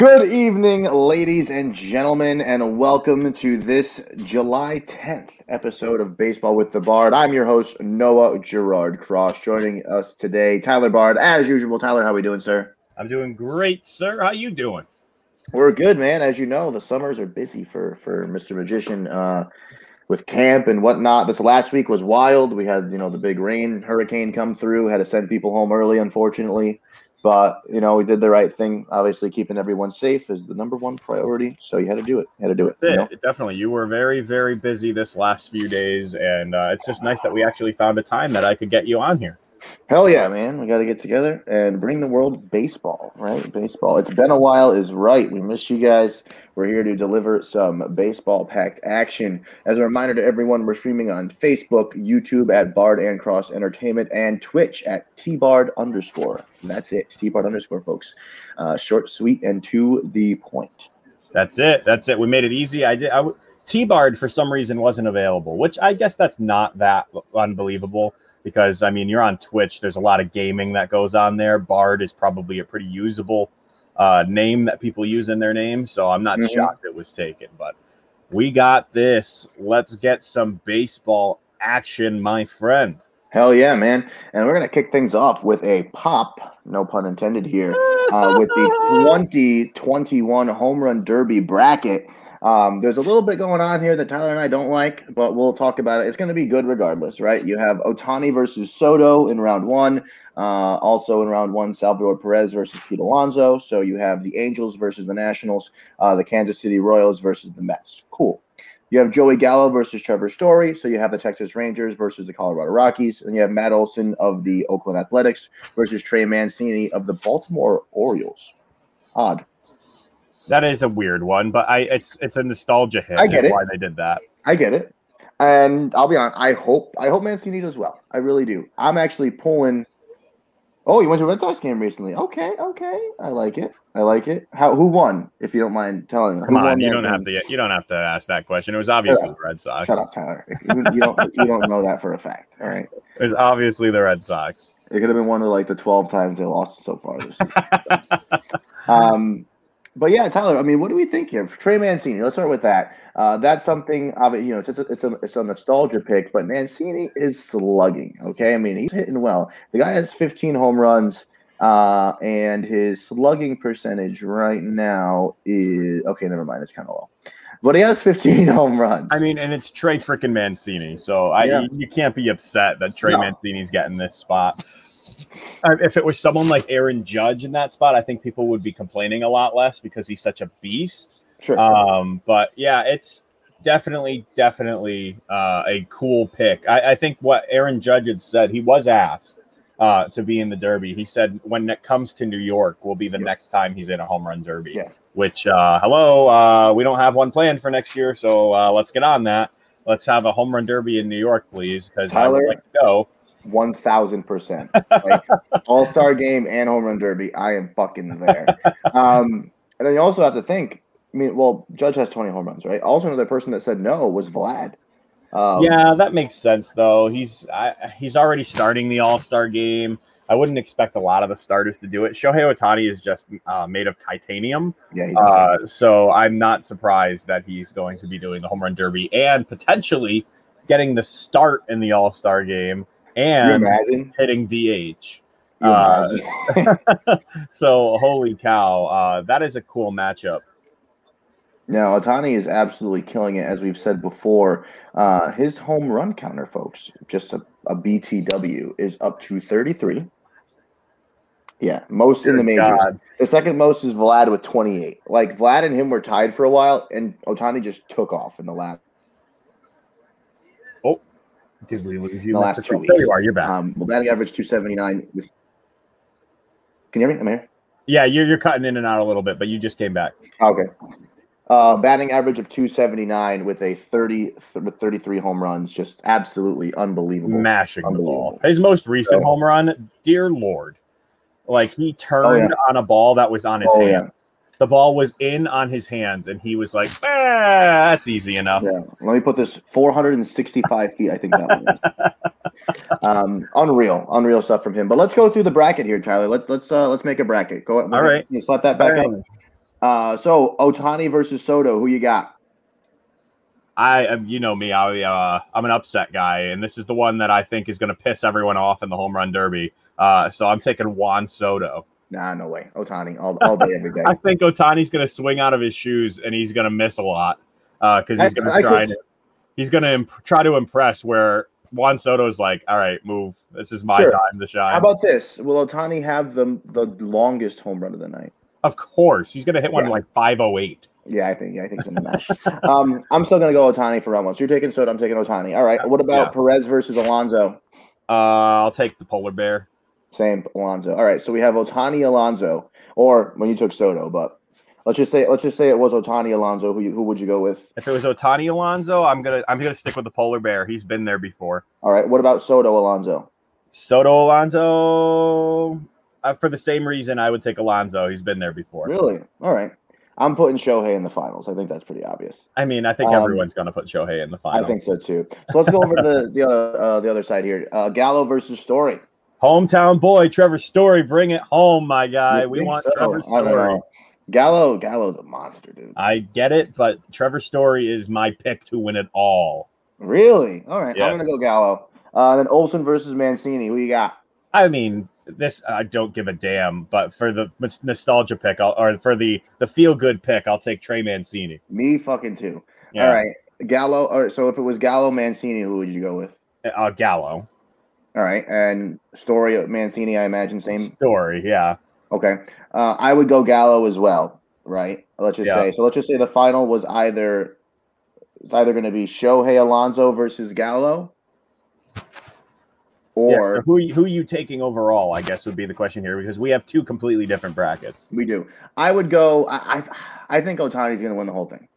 Good evening, ladies and gentlemen, and welcome to this July 10th episode of Baseball with the Bard. I'm your host, Noah Gerard Cross. Joining us today, Tyler Bard, as usual. Tyler, how we doing, sir? I'm doing great, sir. How you doing? We're good, man. As you know, the summers are busy for for Mr. Magician. Uh, with camp and whatnot. This last week was wild. We had, you know, the big rain hurricane come through, had to send people home early, unfortunately. But, you know, we did the right thing. Obviously, keeping everyone safe is the number one priority. So you had to do it. You had to do it. That's you know? it. Definitely. You were very, very busy this last few days. And uh, it's just nice that we actually found a time that I could get you on here. Hell yeah, man. We got to get together and bring the world baseball, right? Baseball. It's been a while, is right. We miss you guys. We're here to deliver some baseball packed action. As a reminder to everyone, we're streaming on Facebook, YouTube at Bard and Cross Entertainment, and Twitch at T-Bard underscore. That's it. T-Bard underscore, folks. Uh, short, sweet, and to the point. That's it. That's it. We made it easy. I did. I w- T-Bard for some reason wasn't available, which I guess that's not that unbelievable because I mean you're on Twitch. There's a lot of gaming that goes on there. Bard is probably a pretty usable uh, name that people use in their name, so I'm not Mhm. shocked it was taken. But we got this. Let's get some baseball action, my friend. Hell yeah, man. And we're going to kick things off with a pop, no pun intended here, uh, with the 2021 Home Run Derby bracket. Um, there's a little bit going on here that Tyler and I don't like, but we'll talk about it. It's going to be good regardless, right? You have Ohtani versus Soto in round one. Uh, also in round one, Salvador Perez versus Pete Alonso. So you have the Angels versus the Nationals, uh, the Kansas City Royals versus the Mets. Cool. You have Joey Gallo versus Trevor Story. So you have the Texas Rangers versus the Colorado Rockies. And you have Matt Olson of the Oakland Athletics versus Trey Mancini of the Baltimore Orioles. Odd. That is a weird one, but I it's it's a nostalgia hit. I get it. Why they did that? I get it. And I'll be honest, I hope I hope Mancini does well. I really do. I'm actually pulling Oh, you went to a Red Sox game recently. Okay, okay. I like it. I like it. How who won, if you don't mind telling? Come on, you don't have to you don't have to ask that question. It was obviously the Red Sox. Shut up, Tyler. You, you don't you don't know that for a fact. All right. It was obviously the Red Sox. It could have been one of like the 12 times they lost so far this season. um, but yeah, Tyler. I mean, what do we think here? Trey Mancini. Let's start with that. Uh, that's something. You know, it's a, it's a it's a nostalgia pick, but Mancini is slugging. Okay, I mean, he's hitting well. The guy has 15 home runs, uh, and his slugging percentage right now is okay. Never mind, it's kind of low. But he has 15 home runs. I mean, and it's Trey freaking Mancini, so I Yeah. you, you can't be upset that Trey No. Mancini's getting this spot. Uh, if it was someone like Aaron Judge in that spot, I think people would be complaining a lot less because he's such a beast. sure. Um, but yeah, it's definitely, definitely uh, a cool pick. I, I think what Aaron Judge had said, he was asked uh, to be in the Derby. He said when it comes to New York, will be the Yeah. next time he's in a home run Derby. Yeah. Which, uh, hello, uh, we don't have one planned for next year, so uh, let's get on that. Let's have a home run derby in New York, please, because I would like to go. One thousand percent. Like All Star game and home run derby. I am fucking there. Um, and then you also have to think. I mean, well, Judge has twenty home runs, right? Also, another person that said no was Vlad. Um, yeah, that makes sense though. He's I, he's already starting the All Star game. I wouldn't expect a lot of the starters to do it. Shohei Ohtani is just uh, made of titanium, yeah. Uh, so I'm not surprised that he's going to be doing the home run derby and potentially getting the start in the All Star game and hitting DH. Uh. So holy cow, uh, that is a cool matchup. Now Ohtani is absolutely killing it, as we've said before. Uh, his home run counter, folks, just a, a BTW, is up to thirty-three. Yeah, most in the majors. God. The second most is Vlad with 28. Like Vlad and him were tied for a while, and Ohtani just took off in the last Did we lose you? The last two There you are. You're back. um well, batting average 279 with Can you hear me? I'm here. yeah, you're you're cutting in and out a little bit, but you just came back. Okay. Uh, batting average of 279 with a 30 with 33 home runs, just absolutely unbelievable. mashing the ball. His most recent So- home run, dear lord, like he turned Oh, yeah. on a ball that was on his Oh, hands. yeah. The ball was in on his hands, and he was like, "Ah, that's easy enough." Yeah. Let me put this 465 feet. I think that one. was. Um, unreal, unreal stuff from him. But let's go through the bracket here, Tyler. Let's let's uh, let's make a bracket. Go. Ahead. All right. Slap that back up. Uh, so Ohtani versus Soto. Who you got? I, uh, you know me, I, uh, I'm an upset guy, and this is the one that I think is going to piss everyone off in the home run derby. Uh, so I'm taking Juan Soto. Nah, no way. Ohtani all, all day, every day. I think Ohtani's going to swing out of his shoes, and he's going to miss a lot because he's going to try. To, he's going to imp- try to impress. Where Juan Soto's like, "All right, move. This is my Sure. time to shine." How about this? Will Ohtani have the the longest home run of the night? of course, he's going to hit one Yeah. like 508. Yeah, I think yeah, I think the match. um, I'm still gonna go Ohtani for. So you're taking Soto. I'm taking Ohtani. All right. What about Yeah. Perez versus Alonso? Uh, I'll take the polar bear. Same Alonso. All right. So we have Ohtani Alonso, or when you took Soto, but let's just say let's just say it was Ohtani Alonso. Who you, who would you go with? If it was Ohtani Alonso, I'm gonna I'm gonna stick with the polar bear. He's been there before. All right. What about Soto Alonso? Soto Alonso, Uh, for the same reason, I would take Alonso. He's been there before. Really? All right. I'm putting Shohei in the finals. I think that's pretty obvious. I mean, I think Um, everyone's going to put Shohei in the final. I think so too. So let's go over the the other uh, the other side here. Uh, Gallo versus Story. Hometown boy, Trevor Story, bring it home, my guy. You We want so? Trevor I don't Story. know. Gallo Gallo's a monster, dude. I get it, but Trevor Story is my pick to win it all. Really? All right. Yes. I'm gonna go Gallo. Uh, then Olson versus Mancini. Who you got? I mean, this I don't give a damn, but for the nostalgia pick, I'll, or for the the feel good pick, I'll take Trey Mancini. Me fucking too. Yeah, All right. Gallo. All right. So if it was Gallo Mancini, who would you go with? uh, Gallo All right. And Story of Mancini, I imagine same. Story. Yeah, Okay. Uh, I would go Gallo as well. Right. Let's just Yeah. say. So let's just say the final was either it's either going to be Shohei Alonso versus Gallo, Yeah, or so who who are you taking overall? I guess would be the question here because we have two completely different brackets. we do. I would go. I I, I think Ohtani's going to win the whole thing.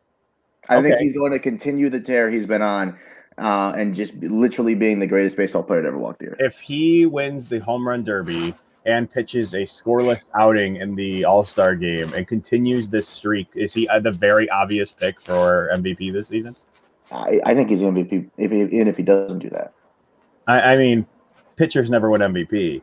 I think he's going to continue the tear he's been on, uh, and just literally being the greatest baseball player to ever walk the earth. If he wins the home run derby and pitches a scoreless outing in the All Star game and continues this streak, is he uh, the very obvious pick for MVP this season? I, I think he's MVP, if he, even if he doesn't do that. I, I mean, pitchers never win MVP.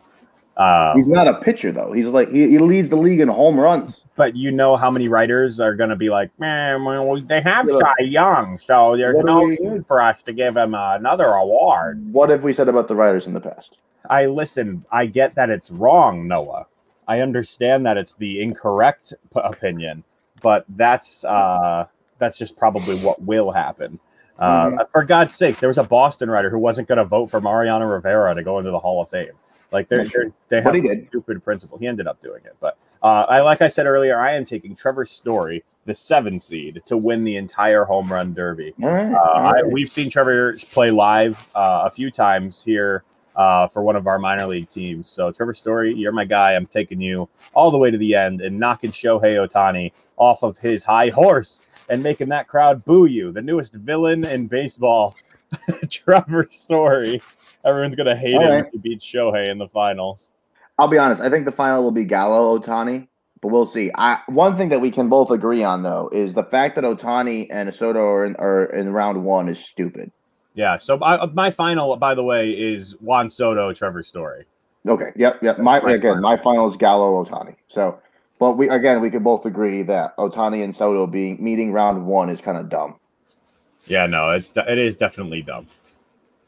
Uh, He's not a pitcher though. He's like he, he leads the league in home runs. but you know how many writers are going to be like, man, well, they have Yeah. Cy Young, so there's What no need for us to give him another award. What have we said about the writers in the past? I listen. I get that it's wrong, Noah. I understand that it's the incorrect p- opinion, but that's uh, that's just probably what will happen. Uh, Mm-hmm. For God's sakes, there was a Boston writer who wasn't going to vote for Mariano Rivera to go into the Hall of Fame. Like they're, they're, they have a stupid principle. He ended up doing it, but uh, I like I said earlier, I am taking Trevor Story, the seven seed, to win the entire home run derby. Right. Uh, I, we've seen Trevor play live uh, a few times here uh, for one of our minor league teams. So, Trevor Story, you're my guy. I'm taking you all the way to the end and knocking Shohei Ohtani off of his high horse and making that crowd boo you. The newest villain in baseball, Trevor Story. Everyone's gonna hate All him right. if he beats Shohei in the finals. I'll be honest. I think the final will be Gallo Ohtani, but we'll see. I one thing that we can both agree on though is the fact that Ohtani and Soto are in, are in round one is stupid. Yeah. So my, my final, by the way, is Juan Soto, Trevor Story. Okay. Yep. Yep. My My again, final. my final is Gallo Ohtani. So, but we again we could both agree that Ohtani and Soto being meeting round one is kind of dumb. Yeah. No, it's it is definitely dumb.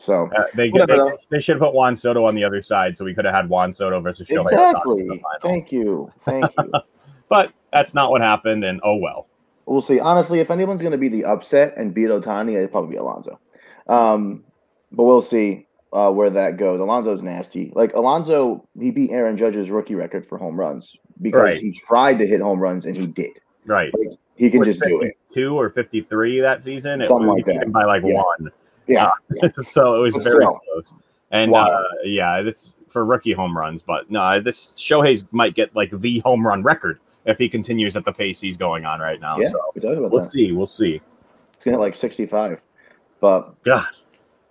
So Uh, they, they, they should have put Juan Soto on the other side, so we could have had Juan Soto versus Shohei exactly. Thank you. Thank you. But that's not what happened, and oh well. We'll see. Honestly, if anyone's going to be the upset and beat Ohtani, it'd probably be Alonso. Um, but we'll see uh, where that goes. Alonso's nasty. Like Alonso, he beat Aaron Judge's rookie record for home runs because Right. he tried to hit home runs and he did. Right. Like, he can just do it. Two or fifty-three that season. It Something was like that. by like Yeah. one. Yeah. so it was But very still. close. And Wow. uh, yeah, this for rookie home runs. But no, this Shohei's might get like the home run record if he continues at the pace he's going on right now. yeah. So we talked about we'll that. see. We'll see. It's going to hit like 65. But God.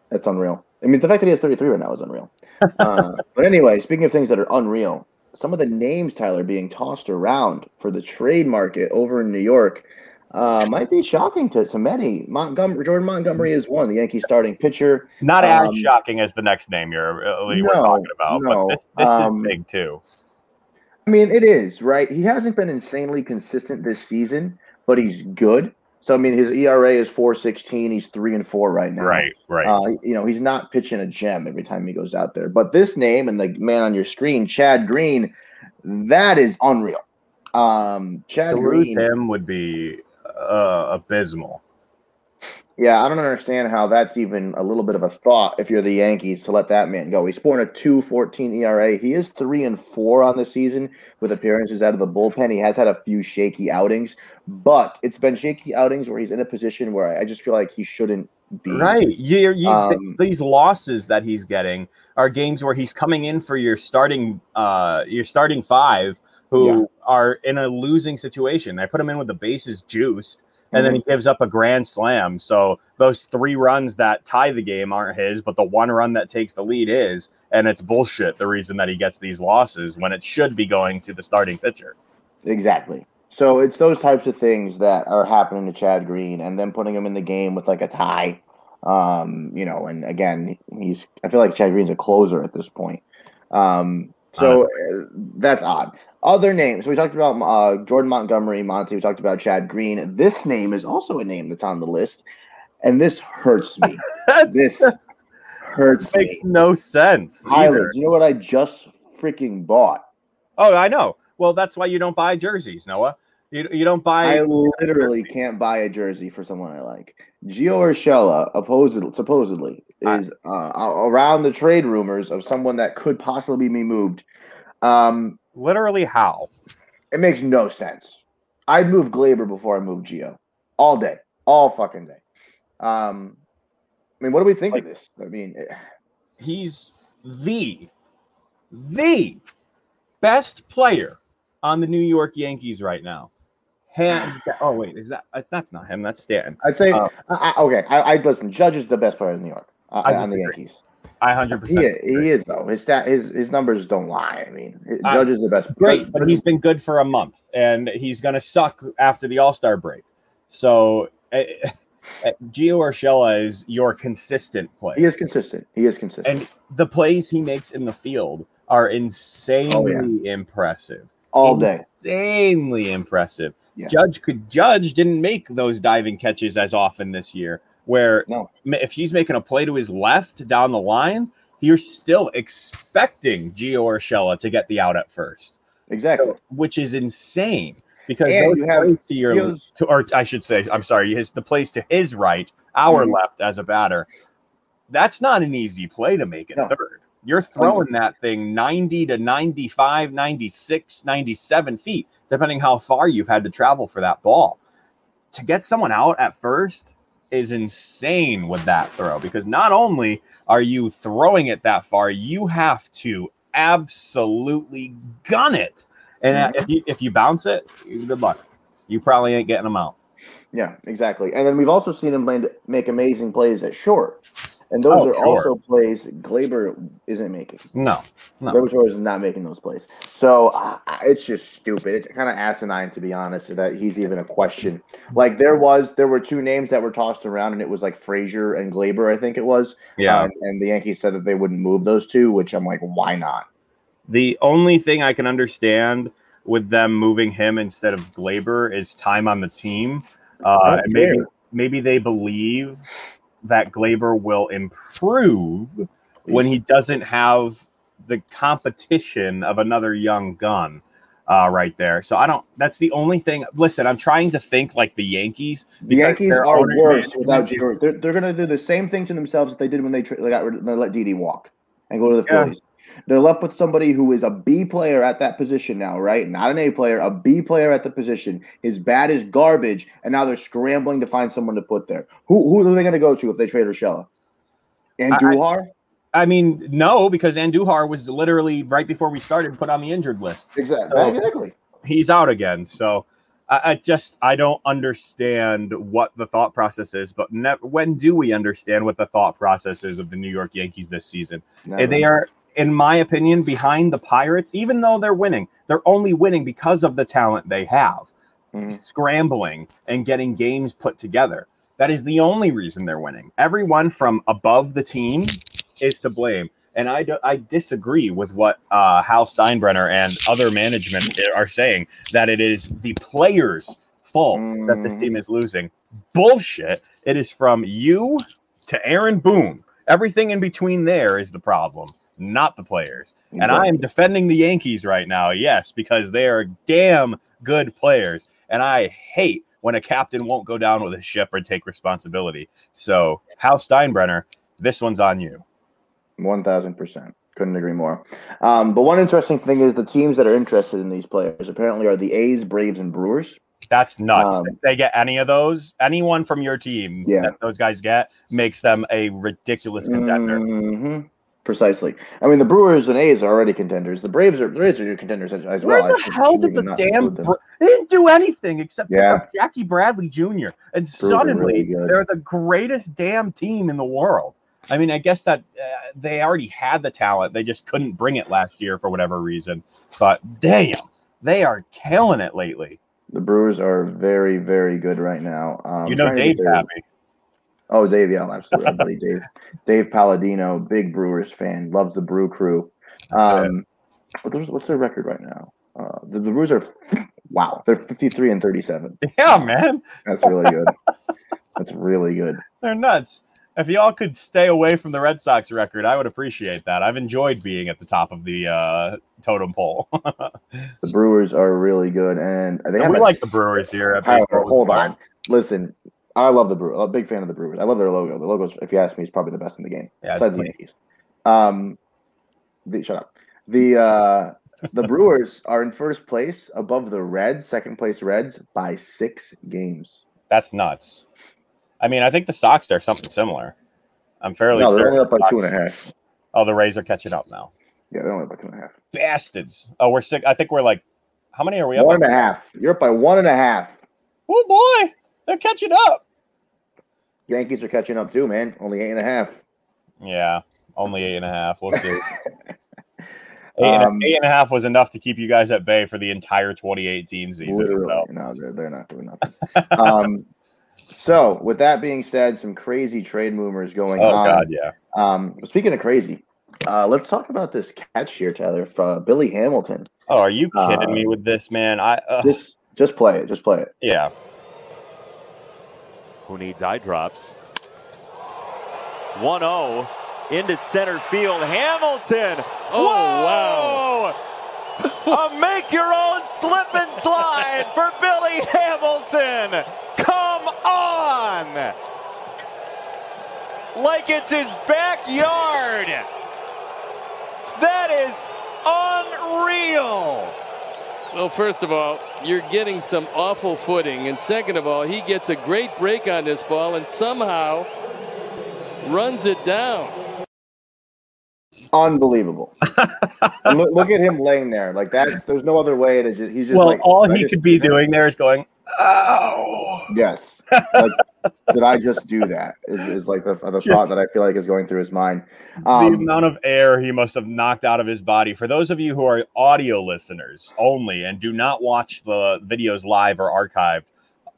That's unreal. I mean, the fact that he has 33 right now is unreal. Uh, but anyway, speaking of things that are unreal, some of the names, Tyler, being tossed around for the trade market over in New York. Uh, might be shocking to, to many. Montgomery, Jordan Montgomery is one, the Yankees starting pitcher. Not Um, as shocking as the next name you're uh, you were no, talking about, no, but this, this um, is big too. I mean, it is right. He hasn't been insanely consistent this season, but he's good. So I mean, his ERA is four sixteen. He's three and four right now. Right, right. Uh, you know, he's not pitching a gem every time he goes out there. But this name and the man on your screen, Chad Green, that is unreal. Um, Chad to Green. him would be uh, abysmal. Yeah, I don't understand how that's even a little bit of a thought if you're the Yankees to let that man go. He's scoring a 2.14 ERA. He is 3 and 4 on the season with appearances out of the bullpen. He has had a few shaky outings, but it's been shaky outings where he's in a position where I just feel like he shouldn't be. Right. You, you, Um, these losses that he's getting are games where he's coming in for your starting uh your starting five who Yeah. are in a losing situation. I put him in with the bases juiced and then he Mm-hmm. gives up a grand slam. So those three runs that tie the game aren't his, but the one run that takes the lead is, and it's bullshit the reason that he gets these losses when it should be going to the starting pitcher. Exactly. So it's those types of things that are happening to Chad Green, and then putting him in the game with like a tie. Um, you know, and again, he's. I feel like Chad Green's a closer at this point. Um, so uh, that's odd. Other names. We talked about uh, Jordan Montgomery, Monty. We talked about Chad Green. This name is also a name that's on the list, and this hurts me. this hurts makes me. no sense. Tyler, you know what I just freaking bought? Oh, I know. Well, that's why you don't buy jerseys, Noah. You, you don't buy. I literally can't buy a jersey for someone I like. Gio Urshela, supposedly, is uh, around the trade rumors of someone that could possibly be moved. Um, literally how? it makes no sense. I'd move Gleyber before I move Gio all day, all fucking day. Um, I mean, what do we think Like- of this? I mean, eh, He's the the best player on the New York Yankees right now. Hand, oh wait, is that that's, not him? That's Stanton. I'd say Uh, I, I, okay. I, I listen. Judge is the best player in New York I on the. Yankees. I hundred percent. he is though. His stat, his his numbers don't lie. I mean, I- Judge is the best. Great, but he's been good for a month, and he's going to suck after the All Star break. So, uh, Gio Urshela is your consistent player. He is consistent. He is consistent. and the plays he makes in the field are insanely Oh, impressive. all day. Insanely impressive. Yeah. Judge could Judge didn't make those diving catches as often this year. Where No. if he's making a play to his left down the line, you're still expecting Gio Urshela to get the out at first, Exactly. which is insane. Because And you have to your, Gio's- to, or I should say, I'm sorry, his the plays to his right, our Mhm. left as a batter. That's not an easy play to make at No. third. You're throwing that thing 90 to 95, 96, 97 feet, depending how far you've had to travel for that ball. To get someone out at first is insane with that throw because not only are you throwing it that far, you have to absolutely gun it. And uh, if you if you bounce it, good luck. You probably ain't getting them out. Yeah, exactly. And then we've also seen him make amazing plays at short. And those Oh, are sure. also plays Gleyber isn't making. No, no. Gleyber is not making those plays. So uh, it's just stupid. It's kind of asinine to be honest that he's even a question. Like there was, there were two names that were tossed around, and it was like Frazier and Gleyber, I think it was. Yeah. Uh, and the Yankees said that they wouldn't move those two, which I'm like, why not? The only thing I can understand with them moving him instead of Gleyber is time on the team. Uh, and maybe maybe they believe that Gleyber will improve when he doesn't have the competition of another young gun uh, right there. So I don't. That's the only thing. Listen, I'm trying to think like the Yankees. The Yankees are worse without is- They're, they're going to do the same thing to themselves that they did when they, tra- they got rid, they let Didi walk and go to the Yeah. Phillies. They're left with somebody who is a B player at that position now, right? Not an A player, a B player at the position. His bat is garbage, and now they're scrambling to find someone to put there. Who who are they going to go to if they trade Urshela? And I- I- mean, no, because Andujar was literally right before we started put on the injured list. Exactly. So- exactly. he's out again. So I, I just I don't understand what the thought process is. But ne- when do we understand what the thought process is of the New York Yankees this season? Never. They are, in my opinion, behind the Pirates. Even though they're winning, they're only winning because of the talent they have. Mhm. scrambling and getting games put together. That is the only reason they're winning. Everyone from above the team is to blame. And I, do, I disagree with what uh, Hal Steinbrenner and other management are saying that it is the players' fault that this Mm. team is losing. Bullshit. It is from you to Aaron Boone. Everything in between there is the problem, not the players. And I am defending the Yankees right now, yes, because they are damn good players. And I hate when a captain won't go down with his ship or take responsibility. So, Hal Steinbrenner, this one's on you. One thousand percent. Couldn't agree more. Um, but one interesting thing is the teams that are interested in these players apparently are the A's, Braves, and Brewers. That's nuts. Um, if they get any of those, anyone from your team Yeah. that those guys get makes them a ridiculous contender. Mhm. Precisely. I mean, the Brewers and A's are already contenders. The Braves are the Braves are your contenders as, as Where well. I the hell did the damn. Bra- they didn't do anything except Yeah. Jackie Bradley Jr. and Brewers suddenly really they're the greatest damn team in the world. I mean, I guess that uh, they already had the talent, they just couldn't bring it last year for whatever reason. But damn, they are killing it lately. The Brewers are very, very good right now. Um, you know, Dave's happy. Oh, Dave, yeah, absolutely. Our buddy Dave, Dave Palladino, big Brewers fan, loves the Brew Crew. Um, what's, what's their record right now? Uh, the, the Brewers are wow, they're fifty-three and thirty-seven. Yeah, man, That's really good. That's really good. they're nuts. If y'all could stay away from the Red Sox record, I would appreciate that. I've enjoyed being at the top of the uh, totem pole. The Brewers are really good, and they And have we like the s- Brewers here. At Tyler, hold on. Listen, I love the Brewers. I'm a big fan of the Brewers. I love their logo. The logo's, if you ask me, is probably the best in the game. Yeah, besides the. Yankees. Um, the, shut up. The uh, the Brewers are in first place above the Reds, second place Reds by six games. That's nuts. I mean, I think the Sox are something similar. I'm fairly No, they're only up by two and a half. Oh, the Rays are catching up now. Yeah, they're only up by two and a half. Bastards. Oh, we're sick. I think we're like, how many are we up? One and by? You're up by one and a half. Oh boy, they're catching up. Yankees are catching up too, man. Only eight and a half. Yeah, only eight and a half. We'll see. Eight and, Um, eight and a half was enough to keep you guys at bay for the entire 2018 season. So. No, they're, they're not doing nothing. um, so, with that being said, some crazy trade rumors going Oh on. Oh, God, yeah. Um, speaking of crazy, uh, let's talk about this catch here, Tyler, from Billy Hamilton. Oh, are you kidding Uh, me with this, man? I uh, Just, just play it. Just play it. yeah. Who needs eye drops. 1 0 into center field. Hamilton. Oh, wow. A make your own slip and slide for Billy Hamilton. Come on. Like it's his backyard. That is unreal. Well, first of all, you're getting some awful footing. And second of all, he gets a great break on this ball and somehow runs it down. Unbelievable. Look, look at him laying there like that. There's no other way to just. He's just Well, like all he just could be doing there is going, oh. Yes. Like, did I just do that? Is, is like the, the thought that I feel like is going through his mind. the Um, amount of air he must have knocked out of his body. For those of you who are audio listeners only and do not watch the videos live or archived,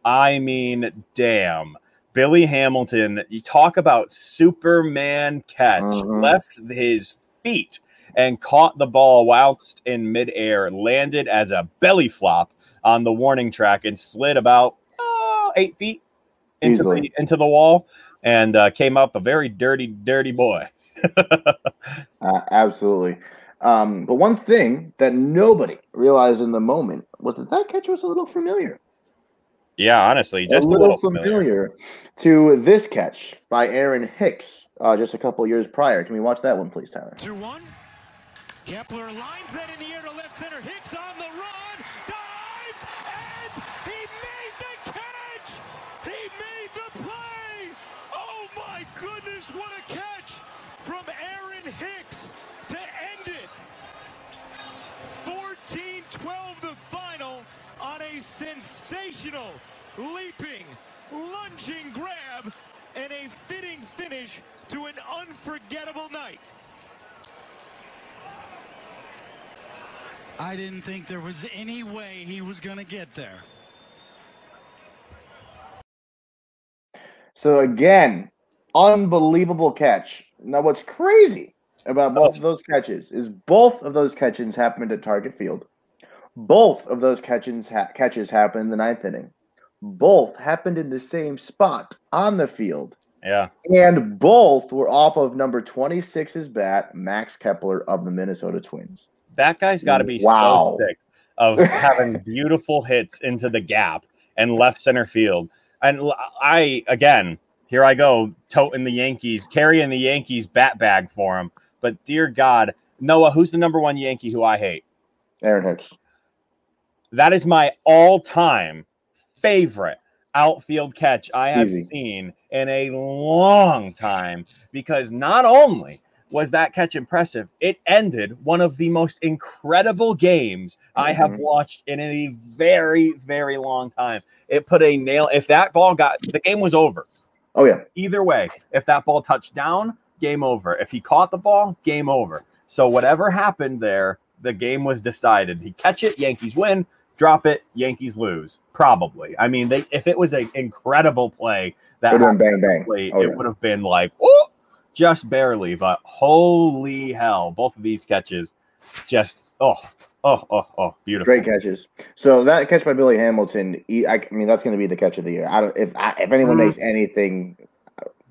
I mean, damn. Billy Hamilton, you talk about Superman catch, Mhm. left his feet and caught the ball whilst in midair, landed as a belly flop on the warning track and slid about eight feet into Easily. the, into the wall and uh, came up a very dirty, dirty boy. Uh, absolutely. Um, but one thing that nobody realized in the moment was that that catch was a little familiar. Yeah, honestly, just a little, familiar. to this catch by Aaron Hicks uh, just a couple years prior. Can we watch that one, please, Tyler? 2 1. Kepler lines that in the air to left center. Hicks on the run. Rodgers, what a catch from Aaron Hicks to end it. 14-12 the final on a sensational leaping, lunging grab and a fitting finish to an unforgettable night. I didn't think there was any way he was going to get there. So again, unbelievable catch. Now, what's crazy about both of those catches is both of those catches happened at Target Field. Both of those catches ha- catches happened in the ninth inning. Both happened in the same spot on the field, Yeah. and both were off of number 26's bat, Max Kepler of the Minnesota Twins. That guy's got to be Wow. so sick of having beautiful hits into the gap and left center field. And I, again, here I go, toting the Yankees, carrying the Yankees bat bag for him. But dear God, Noah, who's the number one Yankee who I hate? Aaron Hicks. That is my all time favorite outfield catch I have Easy. seen in a long time because not only was that catch impressive, it ended one of the most incredible games I have Mhm. watched in a very, very long time. It put a nail. If that ball got the game was over. Oh yeah, Either way, if that ball touched down, game over. If he caught the ball, game over. So whatever happened there, the game was decided. He catch it, Yankees win. Drop it, Yankees lose. Probably. I mean, they if it was an incredible play that happened bang bang. late, Oh, it yeah. would have been like, oh, just barely. But holy hell, both of these catches, just oh, oh, oh, oh, beautiful. Great catches. So that catch by Billy Hamilton, he, I, I mean, that's going to be the catch of the year. I don't if I, if anyone Mhm. makes anything.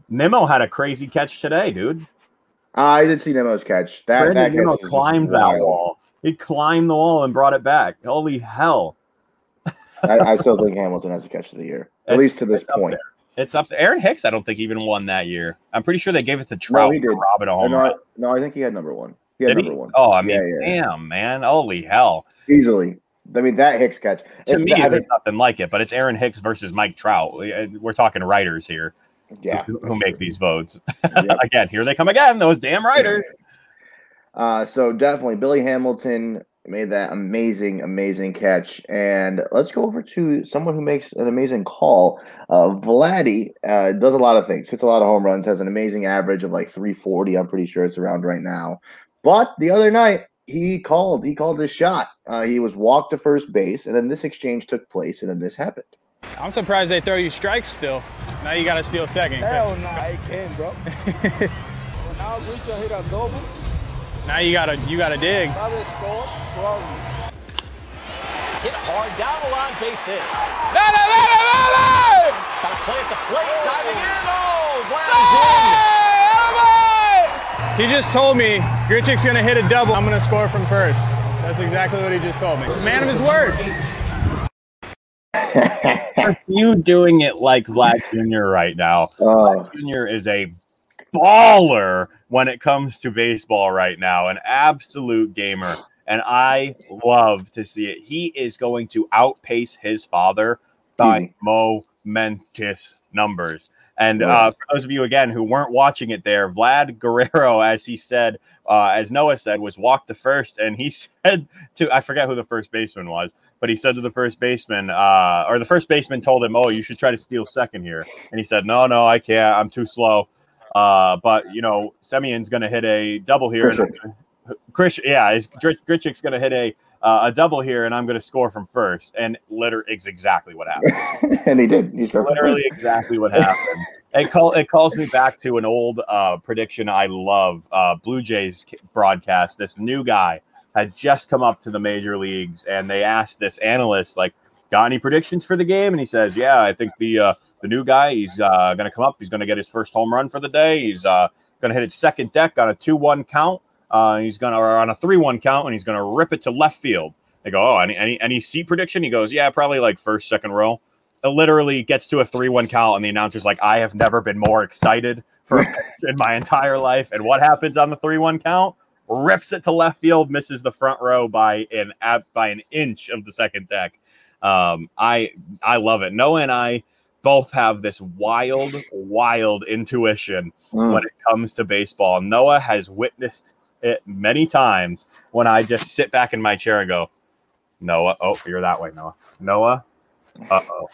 Nimmo had a crazy catch today, dude. I did see Nimmo's catch. That Brandon that catch just climbed that wild. wall. He climbed the wall and brought it back. Holy hell. I, I still think Hamilton has the catch of the year, at It's- least to this point. there. It's up to Aaron Hicks. I don't think even won that year. I'm pretty sure they gave it to Trout he for did. robbing a home no. I, no, I think he had number one. He Did he? number one Oh, I mean, Yeah, yeah. damn, man. Holy hell. easily. I mean, that Hicks catch. To me, I there's nothing like it, but it's Aaron Hicks versus Mike Trout. We're talking writers here yeah, who, who make these votes. Yep. again, here they come again, those damn writers. Uh, so definitely Billy Hamilton made that amazing, amazing catch. And let's go over to someone who makes an amazing call. Uh, Vladdy uh, does a lot of things, hits a lot of home runs, has an amazing average of like 340. I'm pretty sure it's around right now. But the other night, he called. He called his shot. Uh, he was walked to first base, and then this exchange took place, and then this happened. I'm surprised they throw you strikes still. Now you got to steal second. Hell no, I can't, bro. when I was reaching, hit a double. Now you gotta you gotta dig. Probably score. Probably. Hit hard down the line, base hit. Dale, dale, dale! Got to play at the plate, diving in. Oh, Vlad's in. He just told me Grichuk's gonna hit a double. I'm gonna score from first. That's exactly what he just told me. Man of his word. you doing it like Vlad Jr. right now. Uh, Jr. is a baller when it comes to baseball right now, an absolute gamer. And I love to see it. He is going to outpace his father by Easy. momentous numbers. And uh, for those of you again who weren't watching it there, Vlad Guerrero, as he said, uh, as Noah said, was walked to first, and he said to I forget who the first baseman was, but he said to the first baseman, uh, or the first baseman told him, "Oh, you should try to steal second here," and he said, "No, no, I can't. I'm too slow." Uh, but you know, Semien's going to hit a double here. and I'm Grichuk. gonna- Chris, yeah, is Gr- going to hit a uh, a double here, and I'm going to score from first, and literally, it's exactly what happened and he did. He scored. literally exactly what happened. It call it calls me back to an old uh, prediction I love. Uh, Blue Jays broadcast. This new guy had just come up to the major leagues, and they asked this analyst like, "Got any predictions for the game?" And he says, "Yeah, I think the uh, the new guy he's uh, going to come up. He's going to get his first home run for the day. He's uh, going to hit his second deck on a two one count. Uh, he's going to or on a three one count, and he's going to rip it to left field." They go, "Oh, any any any seat prediction?" He goes, "Yeah, probably like first second row." it literally gets to a 3-1 count and the announcer's like i have never been more excited for in my entire life and what happens on the 3-1 count rips it to left field misses the front row by an by an inch of the second deck um, i i love it noah and i both have this wild wild intuition Mm. when it comes to baseball noah has witnessed it many times when i just sit back in my chair and go noah oh you're that way noah noah uh-oh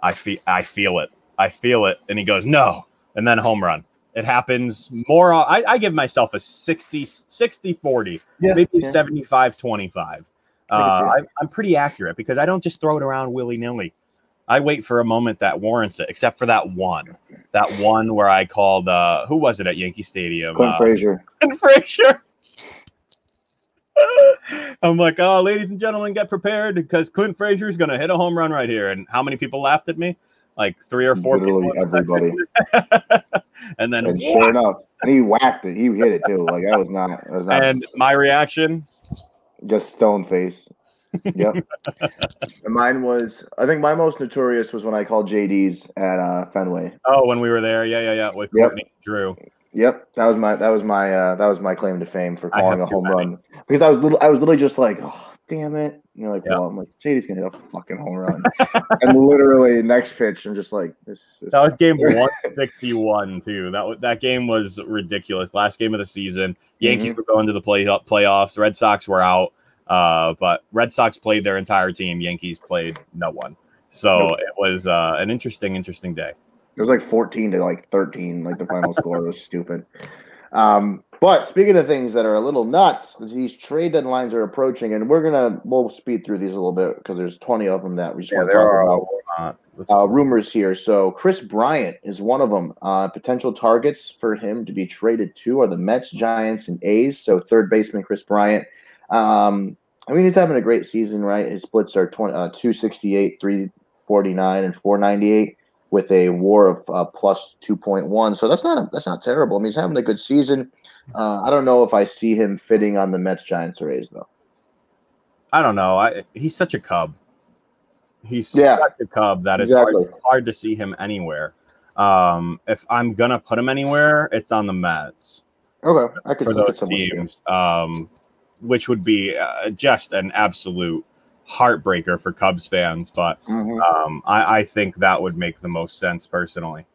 I feel I feel it. I feel it. And he goes, no. And then home run. It happens more. I, I give myself a 60, 60 40, Yeah, maybe yeah. 75 25. Uh, I, I'm pretty accurate because I don't just throw it around willy nilly. I wait for a moment that warrants it, except for that one, that one where I called uh, who was it at Yankee Stadium? Clint Uh, Frazier. Clint Frazier. I'm like, oh, ladies and gentlemen, get prepared because Clint Frazier is going to hit a home run right here. And how many people laughed at me? Like three or four. Literally people. everybody. and then And sure enough, and he whacked it. He hit it too. Like that was not. That was not and my reaction, just stone face. Yep. and mine was. I think my most notorious was when I called JD's at uh, Fenway. oh, when we were there, yeah, yeah, yeah, with Yep. Courtney Drew. Yep, that was my that was my uh, that was my claim to fame for calling a home many. run because I was little. I was literally just like, oh, damn it. You know, like, Yeah. well, I'm like, JD's gonna hit a fucking home run, and literally next pitch, I'm just like, this. this That was game 161 too. That wa- that game was ridiculous. Last game of the season. Yankees Mhm. were going to the play playoffs. Red Sox were out. Uh, but Red Sox played their entire team. Yankees played no one. So Nope. it was uh, an interesting, interesting day. It was like 14 to like 13, like the final score was stupid. Um, but speaking of things that are a little nuts, these trade deadlines are approaching, and we're gonna we'll speed through these a little bit because there's 20 of them that we just want to talk about. Uh, uh, rumors here. So Kris Bryant is one of them. Uh, potential targets for him to be traded to are the Mets, Giants, and A's. So third baseman Kris Bryant. Um, I mean, he's having a great season, right? His splits are 20, uh, 268, 349, and 498 with a WAR of uh, plus 2.1. So that's not a, that's not terrible. I mean, he's having a good season. Uh, I don't know if I see him fitting on the Mets, Giants, or A's though. I don't know. I he's such a cub. He's Yeah. such a cub that it's Exactly. hard, it's hard to see him anywhere. Um, if I'm gonna put him anywhere, it's on the Mets. Okay, I could for those teams, um, which would be uh, just an absolute heartbreaker for Cubs fans. But Mhm. um, I, I think that would make the most sense personally.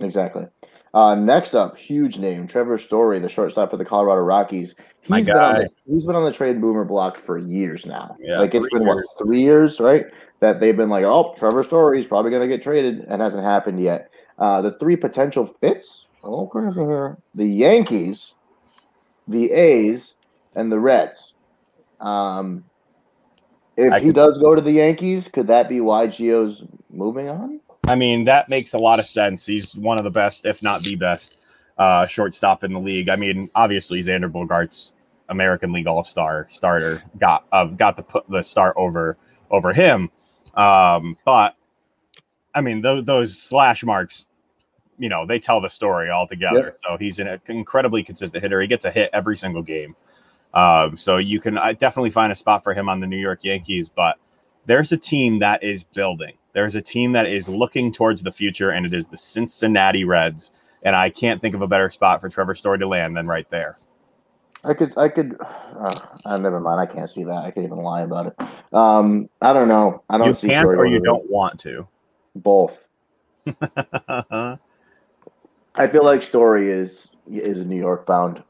Exactly. Uh, next up, huge name, Trevor Story, the shortstop for the Colorado Rockies. He's My been on the, he's been on the trade boomer block for years now. Yeah, like it's been what three years, right? That they've been like, oh, Trevor Story's probably going to get traded, and hasn't happened yet. Uh, the three potential fits. Oh, crazy here. The Yankees, the A's, and the Reds. Um, if I he could- does go to the Yankees, could that be why Gio's moving on? I mean, that makes a lot of sense. He's one of the best, if not the best, uh, shortstop in the league. I mean, obviously Xander Bogaerts, American League All Star starter, got uh, got the put the start over over him. Um, but I mean, those, those slash marks, you know, they tell the story altogether. So he's an incredibly consistent hitter. He gets a hit every single game. Um, so you can definitely find a spot for him on the New York Yankees, but there's a team that is building. There's a team that is looking towards the future, and it is the Cincinnati Reds. And I can't think of a better spot for Trevor Story to land than right there. I could, I could. Uh, uh, never mind. I can't see that. I could even lie about it. Um, I don't know. I don't You see. can't Story or you don't want to. Both. I feel like Story is is New York bound.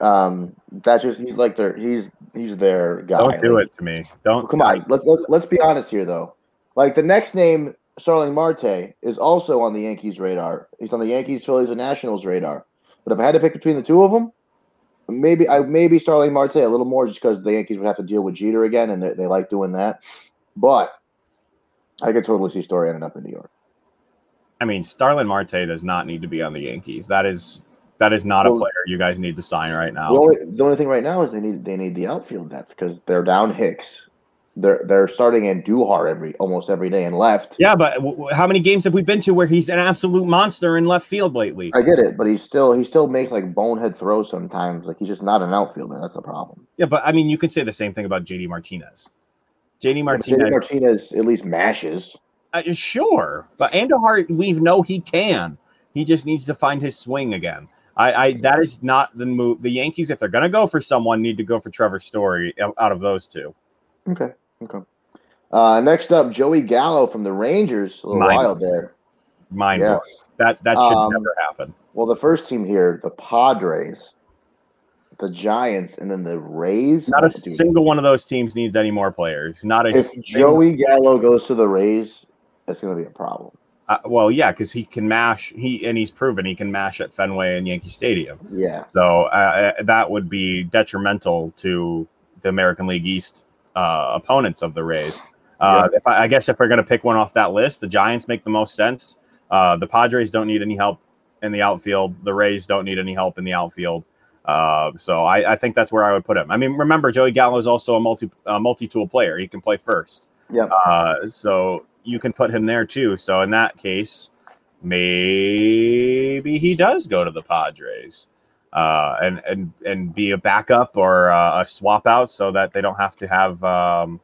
Um, that's just he's like their he's he's their guy. don't do Like, it to me. Don't Come on, let's let, let's be honest here though. Like the next name, Starling Marte, is also on the Yankees' radar. He's on the Yankees, Phillies, and Nationals radar. But if I had to pick between the two of them, maybe I maybe Starling Marte a little more just because the Yankees would have to deal with Jeter again, and they, they like doing that. But I could totally see Story ending up in New York. I mean, Starling Marte does not need to be on the Yankees. That is that is not a player you guys need to sign right now. The only the only thing right now is they need they need the outfield depth because they're down Hicks. They're they're starting Andujar every almost every day and left. yeah, but w- how many games have we been to where he's an absolute monster in left field lately? I get it, but he's still he still makes like bonehead throws sometimes. Like he's just not an outfielder. That's the problem. Yeah, but I mean, you could say the same thing about JD Martinez. JD Martinez. JD Martinez, Martinez at least mashes. uh, sure, but Andujar, we know he can. He just needs to find his swing again. I, I that is not the move. The Yankees, if they're going to go for someone, need to go for Trevor Story out of those two. Okay, okay. Uh, next up, Joey Gallo from the Rangers. A little Mind wild there. Mind Yes. That that should Um, never happen. Well, the first team here, the Padres, the Giants, and then the Rays. Not a Dude, single one of those teams needs any more players. Not a If single- Joey Gallo goes to the Rays, that's going to be a problem. Uh, well, yeah, because he can mash. He and he's proven he can mash at Fenway and Yankee Stadium. Yeah. So uh, uh, that would be detrimental to the American League East uh, opponents of the Rays. Uh, if I, I guess if we're going to pick one off that list, the Giants make the most sense. Uh, the Padres don't need any help in the outfield. The Rays don't need any help in the outfield. Uh, so I, I think that's where I would put him. I mean, remember Joey Gallo is also a multi uh, multi tool player. He can play first. Yep. Uh, so you can put him there too. So in that case, maybe he does go to the Padres uh, and and and be a backup or uh, a swap out so that they don't have to have um,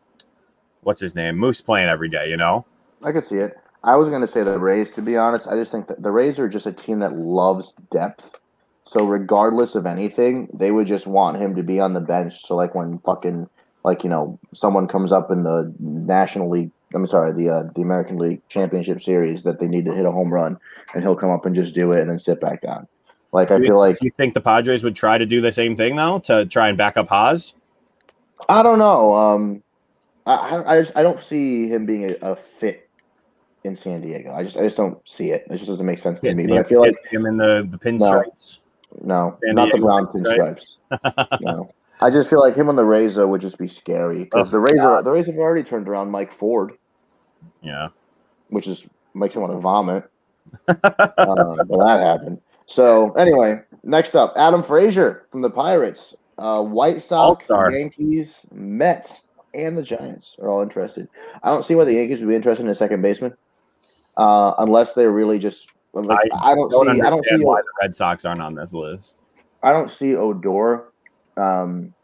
what's his name Moose playing every day. You know. I could see it. I was going to say the Rays. To be honest, I just think that the Rays are just a team that loves depth. So regardless of anything, they would just want him to be on the bench. So like when fucking like you know someone comes up in the National League, I'm sorry, the uh, the American League Championship Series that they need to hit a home run, and he'll come up and just do it and then sit back down. Like I Do you- feel like you think the Padres would try to do the same thing though to try and back up Haas? I don't know. Um, I I, just I don't see him being a, a fit in San Diego. I just I just don't see it. It just doesn't make sense to me. But I feel like him in the the pinstripes. no, San not the brown pinstripes. pinstripes. no. I just feel like him on the Rays though would just be scary because Oh, the Rays are, the Rays have already turned around Mike Ford, Yeah. which is makes me want to vomit. um, but that happened. So anyway, next up, Adam Frazier from the Pirates, uh, White Sox, All-star. Yankees, Mets, and the Giants are all interested. I don't see why the Yankees would be interested in a second baseman, uh, unless they're really just. Like, I, don't Don't see. I don't see. why the Red Sox aren't on this list. I don't see Odor um,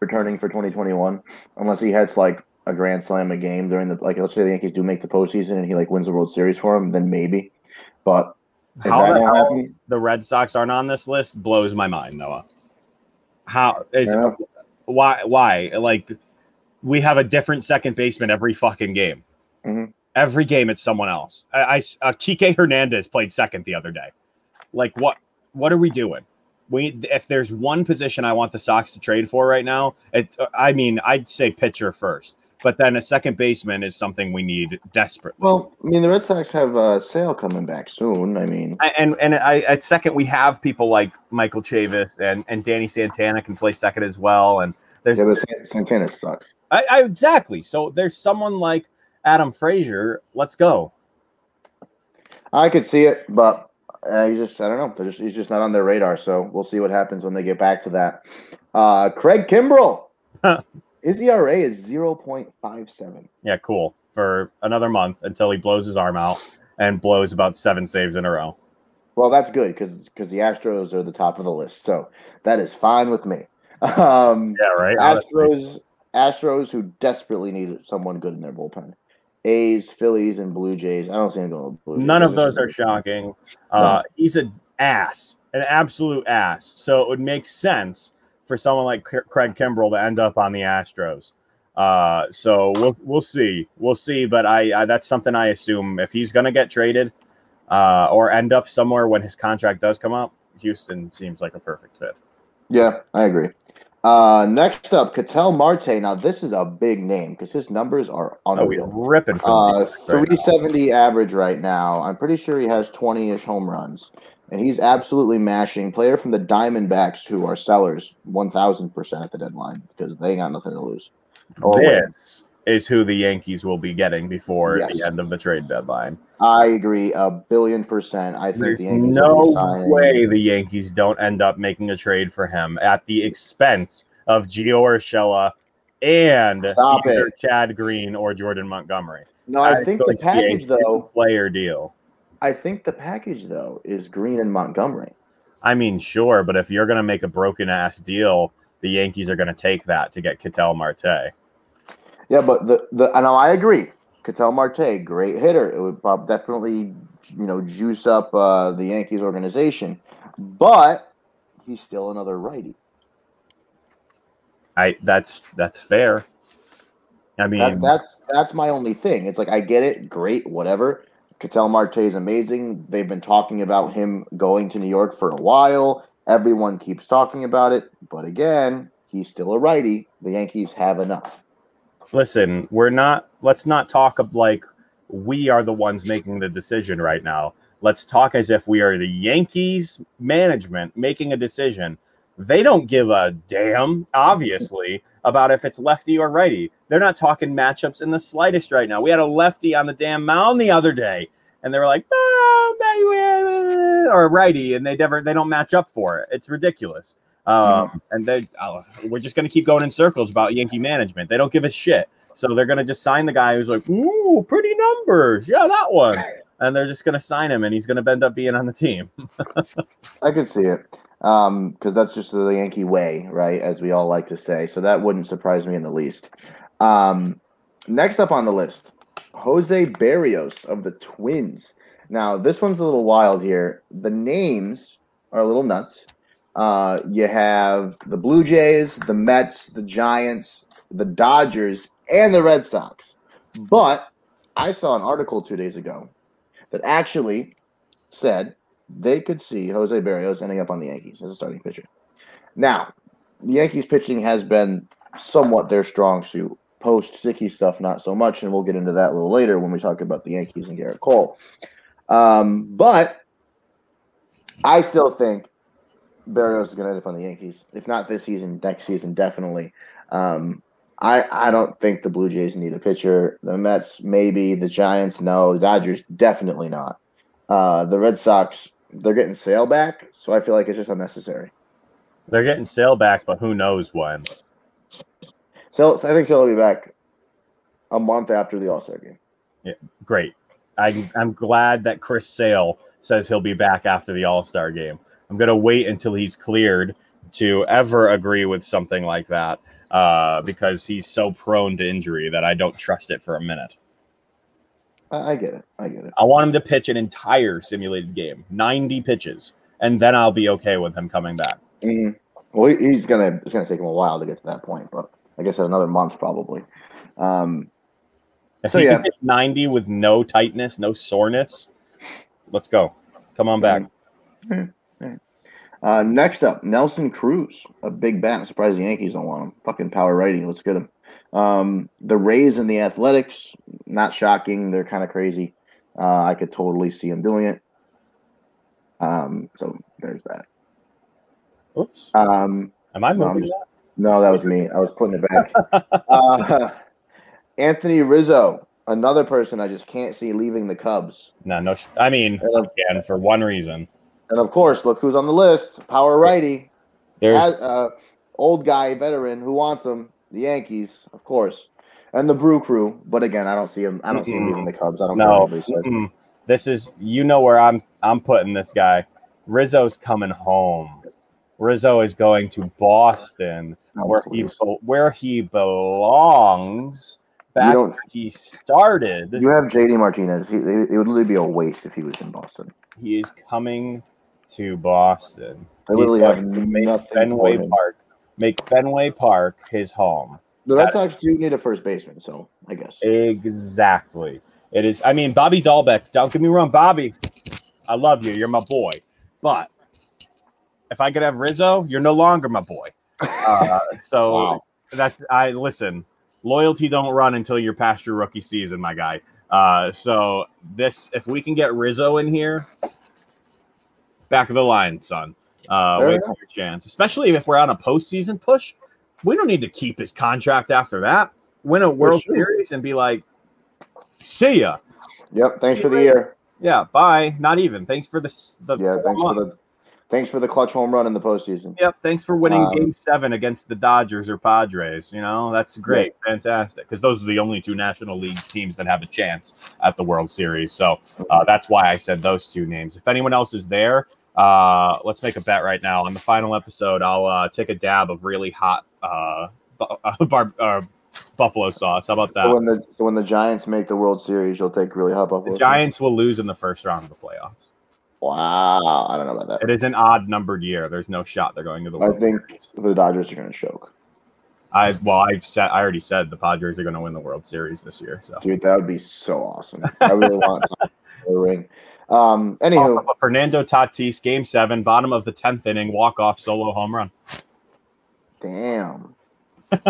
returning for 2021 unless he hits like a grand slam a game during the like. Let's say the Yankees do make the postseason and he like wins the World Series for him, then maybe. But How the happen, the Red Sox aren't on this list blows my mind, Noah. How is Yeah. why why like we have a different second baseman every fucking game. Mhm. Every game it's someone else. I, I uh, Kike Hernandez played second the other day. Like what what are we doing? We if there's one position I want the Sox to trade for right now, it I mean I'd say pitcher first, but then a second baseman is something we need desperately. well, I mean the Red Sox have uh, Sale coming back soon. I mean, I- and and I, at second we have people like Michael Chavis and and Danny Santana can play second as well. And there's yeah, but Santana sucks. I, I exactly so there's someone like Adam Frazier. Let's go. I could see it, but uh, he's just I don't know. They're just, he's just not on their radar. So we'll see what happens when they get back to that. Uh, Craig Kimbrel, his ERA is zero point five seven. Yeah, cool for another month until he blows his arm out and blows about seven saves in a row. Well, that's good because because the Astros are the top of the list, so that is fine with me. Um, Yeah, right. Astros, Astros, who desperately need someone good in their bullpen. A's, Phillies, and Blue Jays. I don't see him going with Blue Jays. None of those are shocking. Uh, he's an ass, an absolute ass. So it would make sense for someone like Craig Kimbrel to end up on the Astros. Uh, so we'll we'll see, we'll see. But I, I that's something I assume if he's going to get traded uh, or end up somewhere when his contract does come up, Houston seems like a perfect fit. Yeah, I agree. Uh, next up, Ketel Marte. Now, this is a big name because his numbers are Oh, unreal. ripping. Uh, the right 370 average right now. I'm pretty sure he has 20 ish home runs. And he's absolutely mashing. Player from the Diamondbacks, who are sellers 1,000% at the deadline because they got nothing to lose. Or win. This is who the Yankees will be getting before Yes. the end of the trade deadline. I agree a billion percent. I think There's the Yankees no way the Yankees don't end up making a trade for him at the expense of Gio Urshela and Stop either it. Chad Green or Jordan Montgomery. No, I That think the going to be a package, though, player deal. I think the package, though, is Green and Montgomery. I mean, sure, but if you're going to make a broken ass deal, the Yankees are going to take that to get Ketel Marte. Yeah, but the the I know I agree. Ketel Marte, great hitter. It would definitely you know juice up uh, the Yankees organization, but he's still another righty. I that's that's fair. I mean, That, that's that's my only thing. It's like I get it, great, whatever. Ketel Marte is amazing. They've been talking about him going to New York for a while. Everyone keeps talking about it, but again, he's still a righty. The Yankees have enough. listen, we're not. Let's not talk like we are the ones making the decision right now. Let's talk as if we are the Yankees management making a decision. They don't give a damn. Obviously, about if it's lefty or righty. They're not talking matchups in the slightest right now. We had a lefty on the damn mound the other day, and they were like, oh, or righty, and they never they don't match up for it. It's ridiculous. Um, and they uh, we're just gonna keep going in circles about Yankee management. They don't give a shit. So they're gonna just sign the guy who's like, ooh, pretty numbers. Yeah, that one. And they're just gonna sign him, and he's gonna end up being on the team. I could see it because that's just the Yankee way, right? As we all like to say. So that wouldn't surprise me in the least. Um, next up on the list, Jose Berrios of the Twins. Now, this one's a little wild here. The names are a little nuts. Uh, you have the Blue Jays, the Mets, the Giants, the Dodgers, and the Red Sox. But I saw an article two days ago that actually said they could see Jose Berrios ending up on the Yankees as a starting pitcher. Now, the Yankees pitching has been somewhat their strong suit. Post sticky stuff, not so much, and we'll get into that a little later when we talk about the Yankees and Gerrit Cole. Um, but I still think Berrios is going to end up on the Yankees. If not this season, next season, definitely. Um, I I don't think the Blue Jays need a pitcher. The Mets, maybe. The Giants, no. The Dodgers, definitely not. Uh, the Red Sox, they're getting Sale back, so I feel like it's just unnecessary. They're getting Sale back, but who knows when? So, so I think Sale will be back a month after the All Star game. Yeah, great. I, I'm glad that Chris Sale says he'll be back after the All Star game. I'm going to wait until he's cleared to ever agree with something like that uh, because he's so prone to injury that I don't trust it for a minute. I, get it. I get it. I want him to pitch an entire simulated game, 90 pitches, and then I'll be okay with him coming back. Mhm. Well, he's gonna. It's gonna take him a while to get to that point, but I guess another month probably. Um, If So, he yeah. can pitch 90 with no tightness, no soreness, let's go. Come on back. Uh, next up, Nelson Cruz, a big bat. I'm surprised the Yankees don't want him. Fucking power righty. Let's get him. Um, the Rays and the Athletics, not shocking. They're kind of crazy. Uh, I could totally see them doing it. Um, so there's that. Oops. Um, Am I moving? just- no, that was me. I was putting it back. uh, Anthony Rizzo, another person I just can't see leaving the Cubs. No, no. sh- I mean, And of, again, for one reason. and of course, look who's on the list. Power righty. There's As- uh, old guy, veteran, who wants him? The Yankees, of course, and the Brew Crew. But again, I don't see him. I don't see him Mm-mm. leaving the Cubs. I don't care no. what anybody says. mm-mm. This is you know where I'm I'm putting this guy. Rizzo's coming home. Rizzo is going to Boston, Oh, where he please. be- where he belongs. Back where he started. You have JD Martinez. He, it would literally be a waste if he was in Boston. he is coming to Boston. They He's literally have nothing Fenway. Park. Make Fenway Park his home. The Red Sox do need a first baseman, so I guess. Exactly. It is. I mean, Bobby Dalbec. Don't get me wrong, Bobby. I love you. You're my boy. But if I could have Rizzo, you're no longer my boy. Uh, so Wow. that's I listen. Loyalty don't run until you're past your rookie season, my guy. Uh, so this, if we can get Rizzo in here, back of the line, son. Uh, Fair your chance. Especially if we're on a postseason push, we don't need to keep his contract after that. Win a World sure. Series and be like, "See ya." Yep. Thanks for the year. Yeah, bye. Not even. Thanks for this. The Yeah. Thanks for the thanks for the clutch home run in the postseason. Yep. Thanks for winning Um, Game Seven against the Dodgers or Padres. You know that's great, fantastic. Because those are the only two National League teams that have a chance at the World Series. So uh, that's why I said those two names. If anyone else is there, uh, let's make a bet right now. On the final episode, I'll uh, take a dab of really hot uh, bu- bar- uh, buffalo sauce. How about So that? when the so when the Giants make the World Series, you'll take really hot buffalo. The sauce? Giants will lose in the first round of the playoffs. Wow, I don't know about that. It is an odd numbered year. There's no shot they're going to the I think Series. the Dodgers are going to choke. I well, I've said I already said the Padres are going to win the World Series this year. So Dude, that would be so awesome. I really want a ring. Um, anywho, Fernando Tatis, Game Seven, bottom of the tenth inning, walk off solo home run. damn.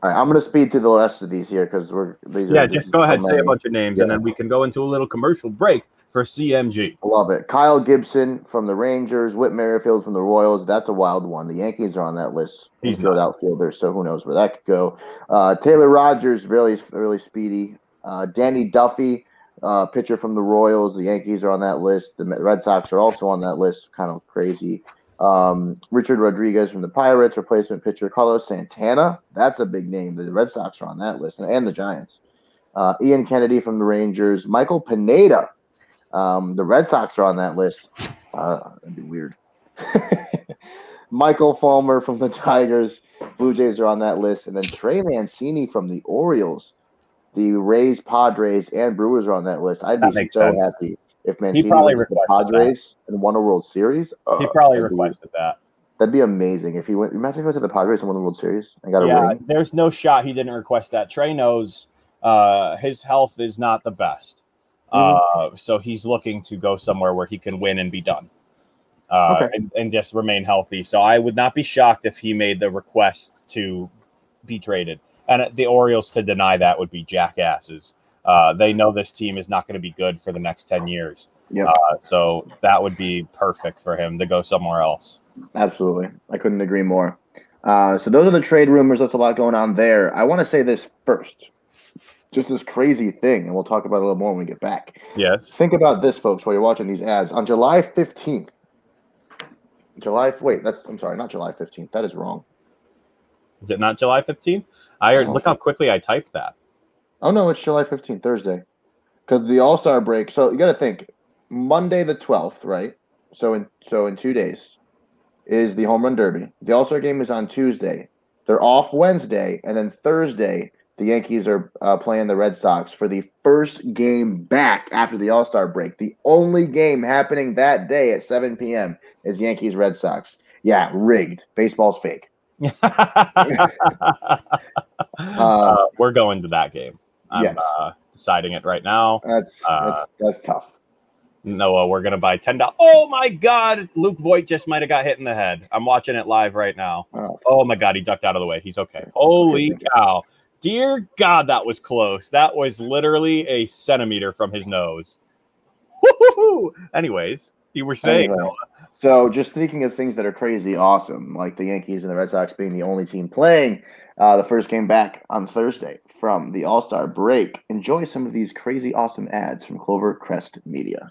All right, I'm going to speed through the rest of these here because we're these are Yeah, this just go ahead, say a bunch of names, and then we can go into a little commercial break for CMG. Love it. Kyle Gibson from the Rangers, Whit Merrifield from the Royals. That's a wild one. The Yankees are on that list. He's field outfielder, so who knows where that could go. Uh, Taylor Rogers, really, really speedy. Uh, Danny Duffy, uh, pitcher from the Royals. The Yankees are on that list. The Red Sox are also on that list. Kind of crazy. Um, Richard Rodriguez from the Pirates, replacement pitcher. Carlos Santana, that's a big name. The Red Sox are on that list, and the Giants. Uh, Ian Kennedy from the Rangers. Michael Pineda. Um, the Red Sox are on that list. Uh, that'd be weird. Michael Fulmer from the Tigers. Blue Jays are on that list. And then Trey Mancini from the Orioles. The Rays, Padres, and Brewers are on that list. I'd That be so sense. happy if Mancini probably went to the requested Padres and won a World Series. He Uh, probably that'd be- requested that. That'd be amazing if he went. Imagine if he went to the Padres and won the World Series and got a Yeah, ring. there's no shot he didn't request that. Trey knows uh, his health is not the best. Mm-hmm. Uh, so he's looking to go somewhere where he can win and be done. Uh, Okay. and, and just remain healthy. So I would not be shocked if he made the request to be traded. And the Orioles to deny that would be jackasses. Uh, they know this team is not going to be good for the next 10 years. Yep. Uh, so that would be perfect for him to go somewhere else. Absolutely. I couldn't agree more. Uh, so those are the trade rumors. That's a lot going on there. I want to say this first. Just this crazy thing, and we'll talk about it a little more when we get back. Yes. Think about this, folks, while you're watching these ads. On July 15th, July, wait, that's, I'm sorry, not July 15th. That is wrong. Is it not July 15th? I Oh. look how quickly I typed that. Oh, no, it's July 15th, Thursday. Because the All Star break. So you got to think Monday the 12th, right? So in so in two days is the home run derby. The All Star game is on Tuesday. They're off Wednesday, and then Thursday the Yankees are uh, playing the Red Sox for the first game back after the All Star break. The only game happening that day at 7 p.m. is Yankees Red Sox. Yeah, rigged. Baseball's fake. Uh, we're going to that game. I'm yes. uh, deciding it right now. That's Uh, that's, that's tough. Noah, we're gonna buy ten dollars. Oh my god, Luke Voit just might have got hit in the head. I'm watching it live right now. Oh. Oh my god, he ducked out of the way. He's okay. Holy cow. Dear God, that was close. That was literally a centimeter from his nose. Woo-hoo-hoo. Anyways, you were saying Anyway, so just thinking of things that are crazy awesome, like the Yankees and the Red Sox being the only team playing uh, the first game back on Thursday from the All Star break. Enjoy some of these crazy awesome ads from Clover Crest Media.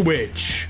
Twitch.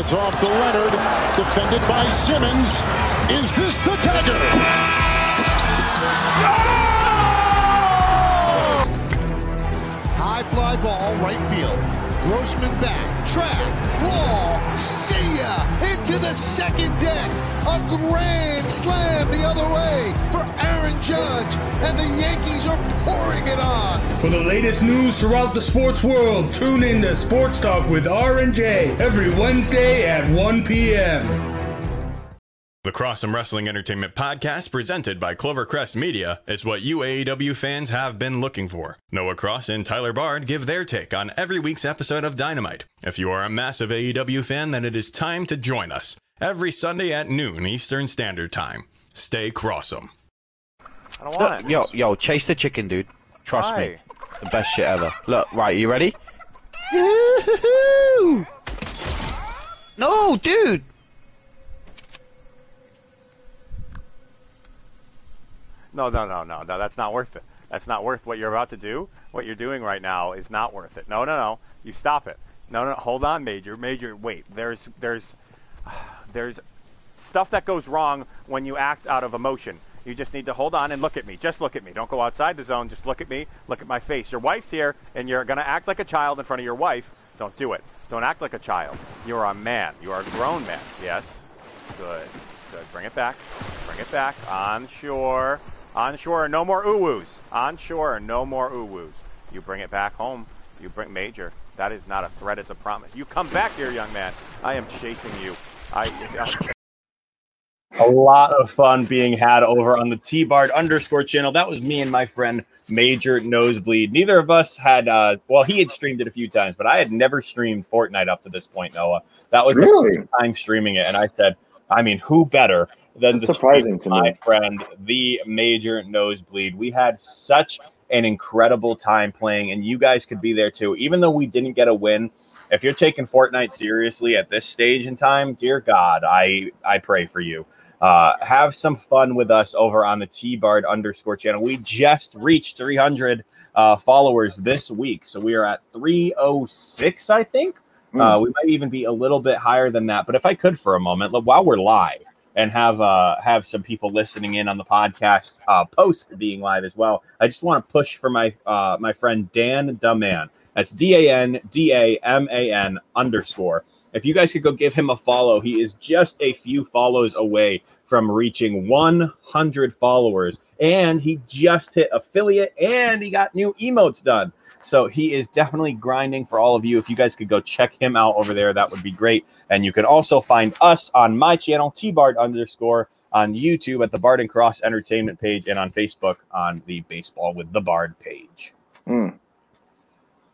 It's off to Leonard, defended by Simmons. Is this the dagger? High fly ball, right field. Grossman back, track, wall, Into the second deck. A grand slam the other way for Aaron Judge, and the Yankees are pouring it on. For the latest news throughout the sports world, tune in to Sports Talk with R and J every Wednesday at 1 p.m. The Crossum Wrestling Entertainment podcast presented by Clovercrest Media is what you AEW fans have been looking for. Noah Cross and Tyler Bard give their take on every week's episode of Dynamite. If you are a massive AEW fan, then it is time to join us every Sunday at noon Eastern Standard Time. Stay Crossum. I don't want Look, it. yo, yo, chase the chicken, dude. Trust me. The best shit ever. Look, right, you ready? No, dude! No, no, no, no, no. That's not worth it. That's not worth what you're about to do. What you're doing right now is not worth it. No, no, no. You stop it. No, no. Hold on, Major. Major, wait. There's, there's, there's stuff that goes wrong when you act out of emotion. You just need to hold on and look at me. Just look at me. Don't go outside the zone. Just look at me. Look at my face. Your wife's here, and you're gonna act like a child in front of your wife. Don't do it. Don't act like a child. You're a man. You are a grown man. Yes. Good. Good. Bring it back. Bring it back. On shore. On shore. No more ooh-woos. On shore. No more ooh-woos. You bring it back home. You bring Major. That is not a threat. It's a promise. You come back here, young man. I am chasing you. I. I a lot of fun being had over on the T Bard underscore channel. That was me and my friend Major Nosebleed. Neither of us had, uh, well, he had streamed it a few times, but I had never streamed Fortnite up to this point, Noah. That was Really? the first time streaming it. And I said, I mean, who better than That's to surprising to me. my friend, the Major Nosebleed? We had such an incredible time playing, and you guys could be there too. Even though we didn't get a win, if you're taking Fortnite seriously at this stage in time, dear God, I I pray for you. Uh, have some fun with us over on the T Bard underscore channel. We just reached 300 uh, followers this week, so we are at 306, I think. Uh, we might even be a little bit higher than that. But if I could for a moment, look, while we're live and have uh, have some people listening in on the podcast uh, post being live as well, I just want to push for my uh, my friend Dan Daman. That's D A N D A M A N underscore. If you guys could go give him a follow, he is just a few follows away from reaching 100 followers. And he just hit affiliate and he got new emotes done. So he is definitely grinding for all of you. If you guys could go check him out over there, that would be great. And you can also find us on my channel, tbard underscore, on YouTube at the Bard and Cross Entertainment page, and on Facebook on the Baseball with the Bard page. Mm.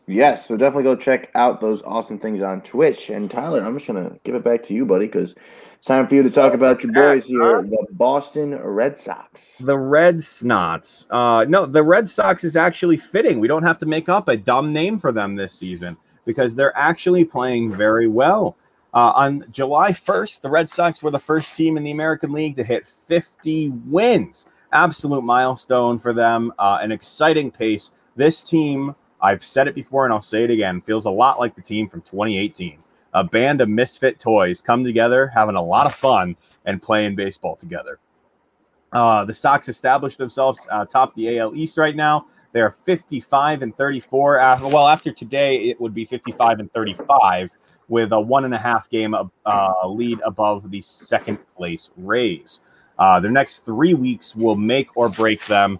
Yes, so definitely go check out those awesome things on Twitch. And Tyler, I'm just gonna give it back to you, buddy, because it's time for you to talk about your boys here, the Boston Red Sox. The Red Snots. Uh, no, the Red Sox is actually fitting. We don't have to make up a dumb name for them this season because they're actually playing very well. Uh, on July 1st, the Red Sox were the first team in the American League to hit 50 wins. Absolute milestone for them. Uh, an exciting pace. This team, I've said it before and I'll say it again, feels a lot like the team from 2018. A band of misfit toys come together, having a lot of fun, and playing baseball together. Uh, the Sox established themselves uh, top the AL East right now. They're 55 and 34. After, well, after today, it would be 55 and 35 with a one and a half game uh, lead above the second place Rays. Uh, their next three weeks will make or break them,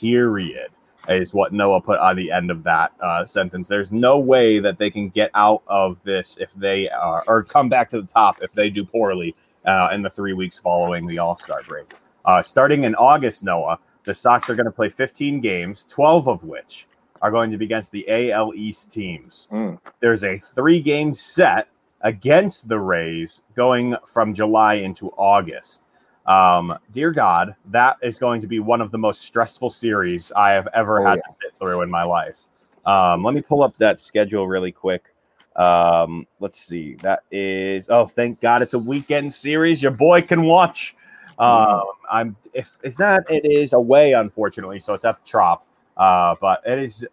period, is what Noah put on the end of that uh, sentence. There's no way that they can get out of this if they are, or come back to the top if they do poorly uh, in the three weeks following the All Star break. Uh, starting in August, Noah, the Sox are going to play 15 games, 12 of which are going to be against the AL East teams. Mm. There's a three game set against the Rays going from July into August. Um, dear God, that is going to be one of the most stressful series I have ever Oh, had yeah. to sit through in my life. Um, let me pull up that schedule really quick. Um, let's see. That is oh, thank God it's a weekend series. Your boy can watch. Um, I'm if is that it is away, unfortunately, so it's at the Trop. Uh, but it is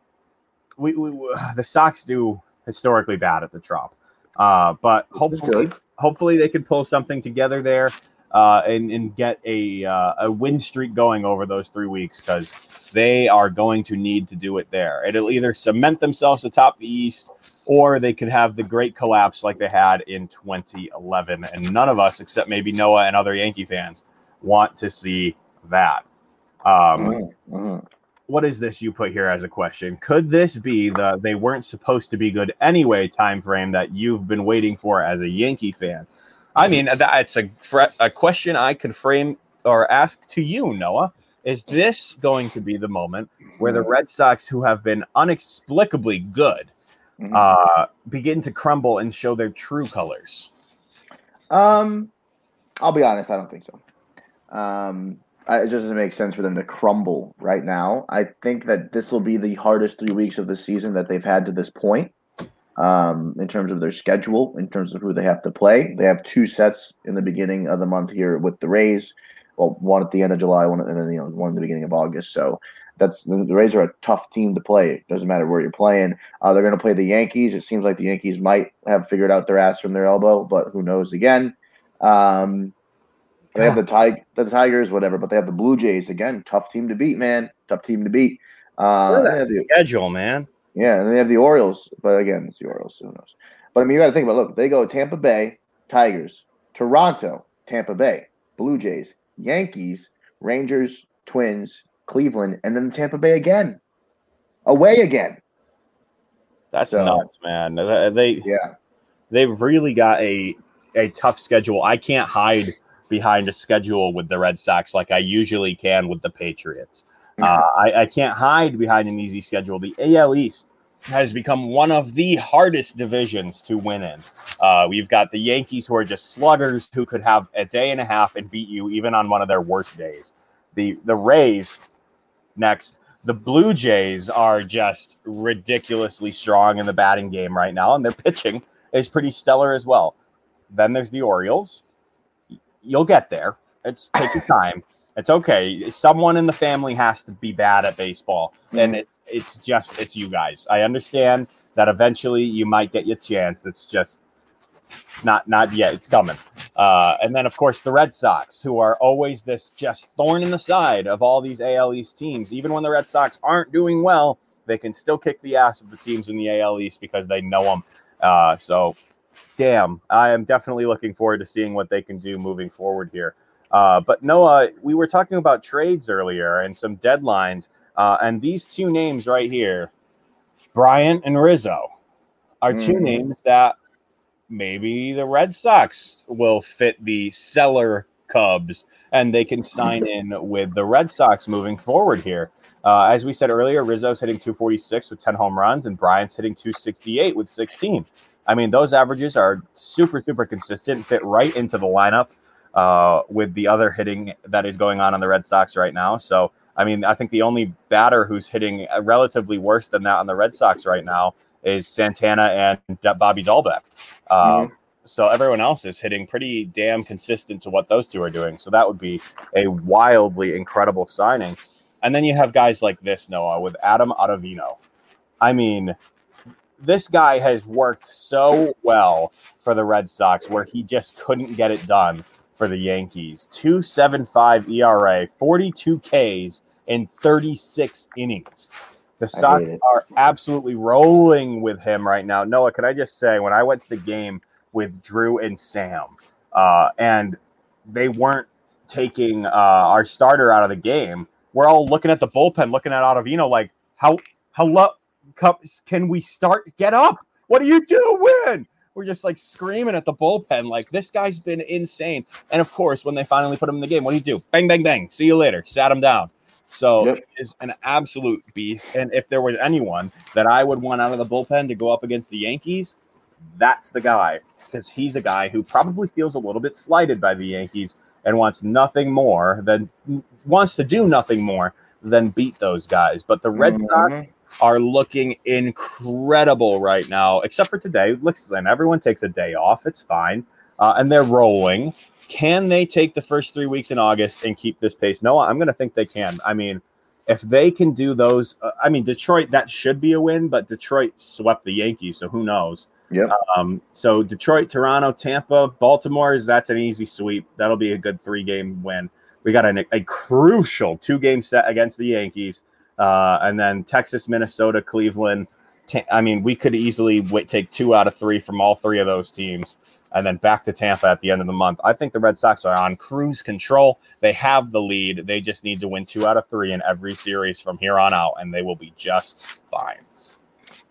we, we the Sox do historically bad at the Trop. Uh, but hopefully, hopefully they could pull something together there uh, and and get a uh, a win streak going over those three weeks because they are going to need to do it there. It'll either cement themselves atop the East or they could have the great collapse like they had in 2011. And none of us, except maybe Noah and other Yankee fans, want to see that. Um, Mhm. what is this you put here as a question? Could this be the they weren't supposed to be good anyway time frame that you've been waiting for as a Yankee fan? I mean, that's a a question I could frame or ask to you, Noah. Is this going to be the moment where the Red Sox, who have been inexplicably good, Mm-hmm. uh, begin to crumble and show their true colors? Um, I'll be honest, I don't think so. Um, I, it just doesn't make sense for them to crumble right now. I think that this will be the hardest three weeks of the season that they've had to this point. Um, in terms of their schedule, in terms of who they have to play, they have two sets in the beginning of the month here with the Rays. Well, one at the end of July, one and then you know one in the beginning of August. So that's the Rays are a tough team to play. It doesn't matter where you're playing. Uh, they're going to play the Yankees. It seems like the Yankees might have figured out their ass from their elbow, but who knows? Again, um, they have the Tig- the Tigers, whatever, but they have the Blue Jays again. Tough team to beat, man. Tough team to beat. Uh, Look at they have that the- schedule, man. Yeah, and they have the Orioles, but again, it's the Orioles. So who knows? But I mean, you got to think about. Look, they go Tampa Bay, Tigers, Toronto, Tampa Bay, Blue Jays, Yankees, Rangers, Twins, Cleveland, and then Tampa Bay again, away again. That's So- nuts, man. They, they yeah, they've really got a a tough schedule. I can't hide behind a schedule with the Red Sox like I usually can with the Patriots. Uh, I, I can't hide behind an easy schedule. The AL East has become one of the hardest divisions to win in. Uh, we've got the Yankees who are just sluggers who could have a day and a half and beat you even on one of their worst days. The the Rays next. The Blue Jays are just ridiculously strong in the batting game right now, and their pitching is pretty stellar as well. Then there's the Orioles. You'll get there. It's take your time. It's okay. Someone in the family has to be bad at baseball, and it's it's just it's you guys. I understand that eventually you might get your chance. It's just not not yet. It's coming. Uh, and then of course the Red Sox, who are always this just thorn in the side of all these AL East teams. Even when the Red Sox aren't doing well, they can still kick the ass of the teams in the AL East because they know them. Uh, so, damn, I am definitely looking forward to seeing what they can do moving forward here. Uh, but Noah, we were talking about trades earlier and some deadlines, uh, and these two names right here, Bryant and Rizzo, are 2 Mhm. names that maybe the Red Sox will fit the seller Cubs and they can sign in with the Red Sox moving forward here. Uh, as we said earlier, Rizzo's hitting 246 with 10 home runs and Bryant's hitting 268 with 16. I mean, those averages are super, super consistent, fit right into the lineup uh, with the other hitting that is going on on the Red Sox right now. So, I mean, I think the only batter who's hitting relatively worse than that on the Red Sox right now is Santana and Bobby Dalbec. Um, So everyone else is hitting pretty damn consistent to what those two are doing. So that would be a wildly incredible signing. And then you have guys like this, Noah, with Adam Ottavino. I mean, this guy has worked so well for the Red Sox where he just couldn't get it done for the Yankees. 275 ERA, 42 Ks in 36 innings. The Sox are absolutely rolling with him right now. Noah, can I just say, when I went to the game with Drew and Sam, uh, and they weren't taking uh, our starter out of the game, we're all looking at the bullpen, looking at Ottavino like, how how lo- cups can we start? Get up! What are you doing? We're just like screaming at the bullpen, like this guy's been insane. And of course, when they finally put him in the game, what do you do? Bang, bang, bang. See you later. Sat him down. So Yep. is an absolute beast. And if there was anyone that I would want out of the bullpen to go up against the Yankees, that's the guy. Because he's a guy who probably feels a little bit slighted by the Yankees and wants nothing more than wants to do nothing more than beat those guys. But the Red Sox Mhm. Are looking incredible right now, except for today. Listen, everyone takes a day off. It's fine. Uh, and they're rolling. Can they take the first three weeks in August and keep this pace? No, I'm going to think they can. I mean, if they can do those, uh, I mean, Detroit, that should be a win, but Detroit swept the Yankees, so who knows? Yep. Um, so Detroit, Toronto, Tampa, Baltimore's that's an easy sweep. That'll be a good three game win. We got an, a crucial two game set against the Yankees, uh, and then Texas, Minnesota, Cleveland. Ta- I mean, we could easily w- take two out of three from all three of those teams, and then back to Tampa at the end of the month. I think the Red Sox are on cruise control. They have the lead. They just need to win two out of three in every series from here on out, and they will be just fine.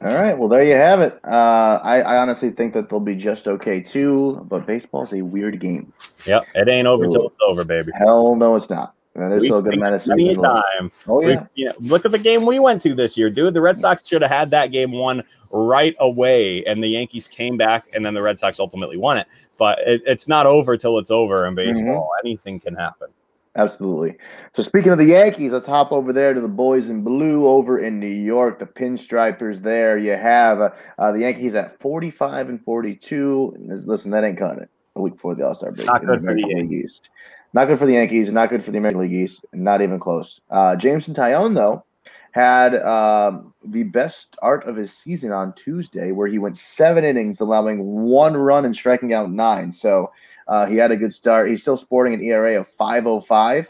All right. Well, there you have it. Uh, I, I honestly think that they'll be just okay too. But baseball's a weird game. Yep, it ain't over till it's over, baby. Hell no, it's not. And there's still a good amount of season left. time. Oh We- yeah. know, look at the game we went to this year, dude. The Red Sox should have had that game won right away, and the Yankees came back, and then the Red Sox ultimately won it. But it, it's not over till it's over in baseball. Anything can happen. Absolutely. So speaking of the Yankees, let's hop over there to the boys in blue over in New York. The pinstripers there. You have uh, uh, the Yankees at 45 and 42. Listen, that ain't cutting it. A week before the All Star break. Not good for the East. Not good for the Yankees. Not good for the American League East. Not even close. Uh, Jameson Taillon though had um, the best start of his season on Tuesday, where he went seven innings, allowing one run and striking out nine. So uh, he had a good start. He's still sporting an ERA of 5.05,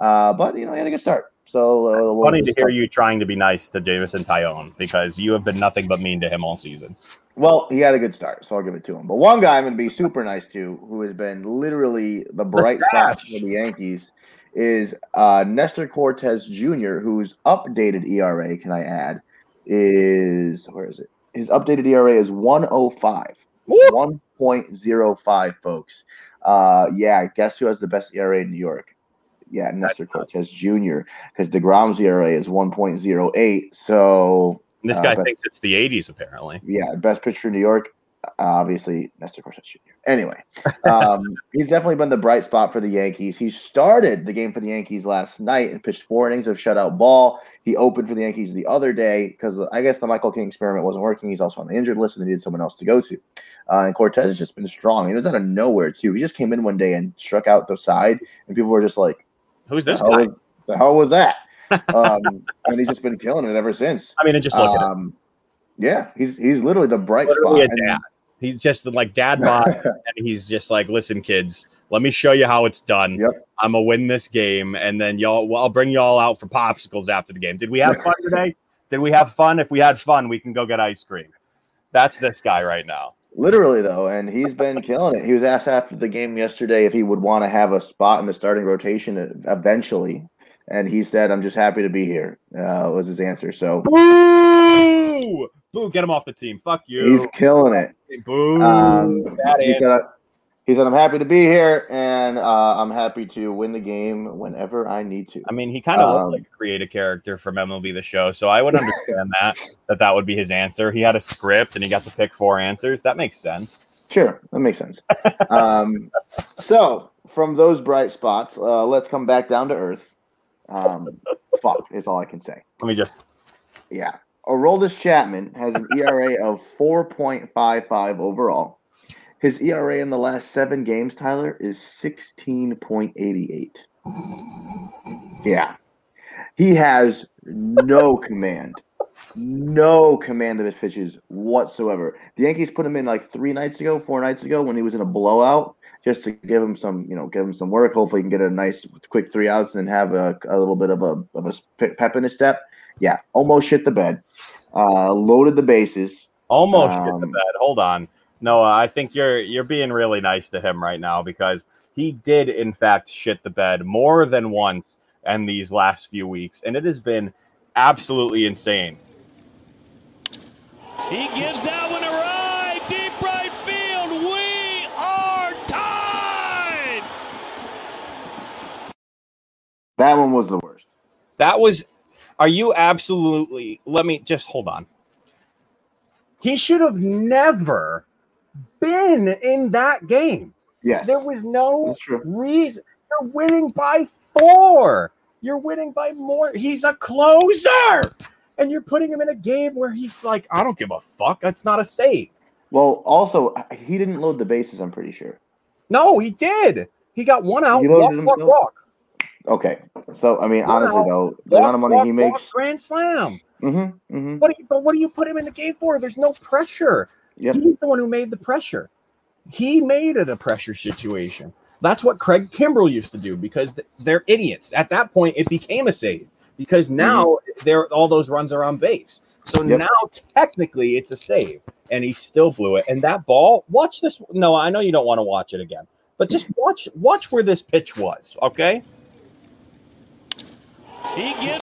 uh, but you know he had a good start. So uh, Funny to hear you trying to be nice to Jameson Taillon because you have been nothing but mean to him all season. Well, he had a good start, so I'll give it to him. But one guy I'm going to be super nice to, who has been literally the bright spot for the Yankees, is uh, Nestor Cortes Jr., whose updated ERA, can I add, is where is it? His updated ERA is 105. 1.05, folks. Uh, yeah, guess who has the best ERA in New York? Yeah, Nestor Cortes Jr. Because DeGrom's ERA is 1.08. So This uh, guy best- thinks it's the 80s, apparently. yeah, best pitcher in New York, uh, obviously Nestor Cortes Jr. Anyway, um, he's definitely been the bright spot for the Yankees. He started the game for the Yankees last night and pitched four innings of shutout ball. He opened for the Yankees the other day because I guess the Michael King experiment wasn't working. He's also on the injured list and they needed someone else to go to. Uh, and Cortes has just been strong. He was out of nowhere too. He just came in one day and struck out the side, and people were just like, "Who's this the hell guy?" Was, the hell was that? um, and he's just been killing it ever since. I mean, and just look at him. um, Yeah, he's he's literally the bright Literally spot. Dad. He's just like dad bod, and he's just like, listen, kids, let me show you how it's done. I'm gonna win this game, and then y'all, well, I'll bring y'all out for popsicles after the game. Did we have fun today? Did we have fun? If we had fun, we can go get ice cream. That's this guy right now. Literally though, and he's been killing it. He was asked after the game yesterday if he would want to have a spot in the starting rotation eventually, and he said, "I'm just happy to be here." Uh, was his answer. So Boo! Boo! Get him off the team. Fuck you. he's killing it. Boo! Um, he said, "He said I'm happy to be here, and uh, I'm happy to win the game whenever I need to." I mean, he kind of Um, looked like a creative character from MLB The Show, so I would understand that that that would be his answer. He had a script and he got to pick four answers. That makes sense. Sure, that makes sense. um, so, from those bright spots, uh, let's come back down to earth. Um, fuck is all I can say. Let me just. Yeah, Aroldis Chapman has an ERA of 4.55 overall. His ERA in the last seven games, Tyler, is 16.88. Yeah, he has no command, no command of his pitches whatsoever. The Yankees put him in like three nights ago, four nights ago, when he was in a blowout, just to give him some, you know, give him some work. Hopefully, he can get a nice, quick three outs and have a, a little bit of a of a pep in his step. Yeah, almost shit the bed. Uh, loaded the bases. Almost hit the Um, bed. Hold on, Noah. I think you're you're being really nice to him right now because he did in fact shit the bed more than once in these last few weeks, and it has been absolutely insane. He gives that one a ride. Deep right field. We are tied. That one was the worst. That was. Are you absolutely? Let me just hold on. He should have never been in that game. Yes. There was no reason. You're winning by four. You're winning by more. He's a closer. And you're putting him in a game where he's like, I don't give a fuck. That's not a save. Well, also he didn't load the bases. I'm pretty sure. No, he did. He got one out. Walk, walk, walk. Okay, so I mean, One honestly out, though, the amount of money walk, he makes. grand slam. Mm-hmm, mm-hmm. What do you, but what do you put him in the game for? There's no pressure. Yep. He's the one who made the pressure. He made it a pressure situation. That's what Craig Kimbrel used to do because they're idiots. At that point, it became a save because now they're all those runs are on base. So Mm-hmm. Yep. now technically it's a save, and he still blew it. And that ball, watch this. No, I know you don't want to watch it again, but just watch watch where this pitch was. Okay, He gives.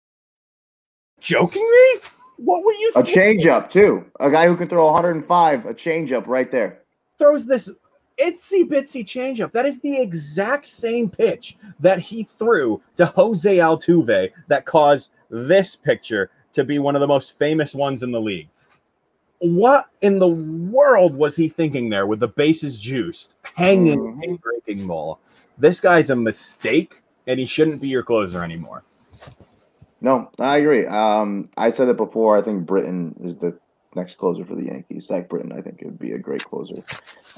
joking me? What were you? A changeup too. A guy who can throw 105. A changeup right there. throws this itsy bitsy changeup. That is the exact same pitch that he threw to Jose Altuve that caused this picture to be one of the most famous ones in the league. What in the world was he thinking there with the bases juiced, hanging mm-hmm. a breaking ball? This guy's a mistake, and he shouldn't be your closer anymore. No, I agree. Um, I said it before. I think Britton is the next closer for the Yankees. Zach Britton, I think, would be a great closer.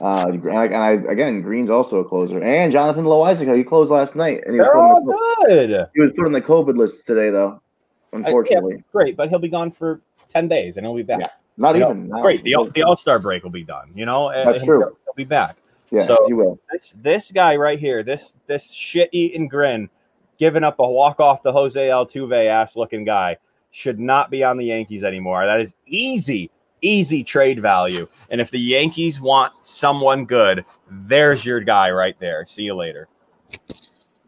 Uh, and I, and I again, Green's also a closer, and Jonathan Loaisiga. He closed last night, and he was, They're put on all the, good. he was put on the COVID list today, though. I- yeah, Unfortunately, great, but he'll be gone for ten days, and he'll be back. Yeah, not You know, even. Great, the the All Star break will be done. You know, and That's he'll- true. He'll be back. yeah, so he will. this this guy right here, this this shit eating grin, giving up a walk off the Jose Altuve ass looking guy, should not be on the Yankees anymore. That is easy, easy trade value. And if the Yankees want someone good, there's your guy right there. See you later.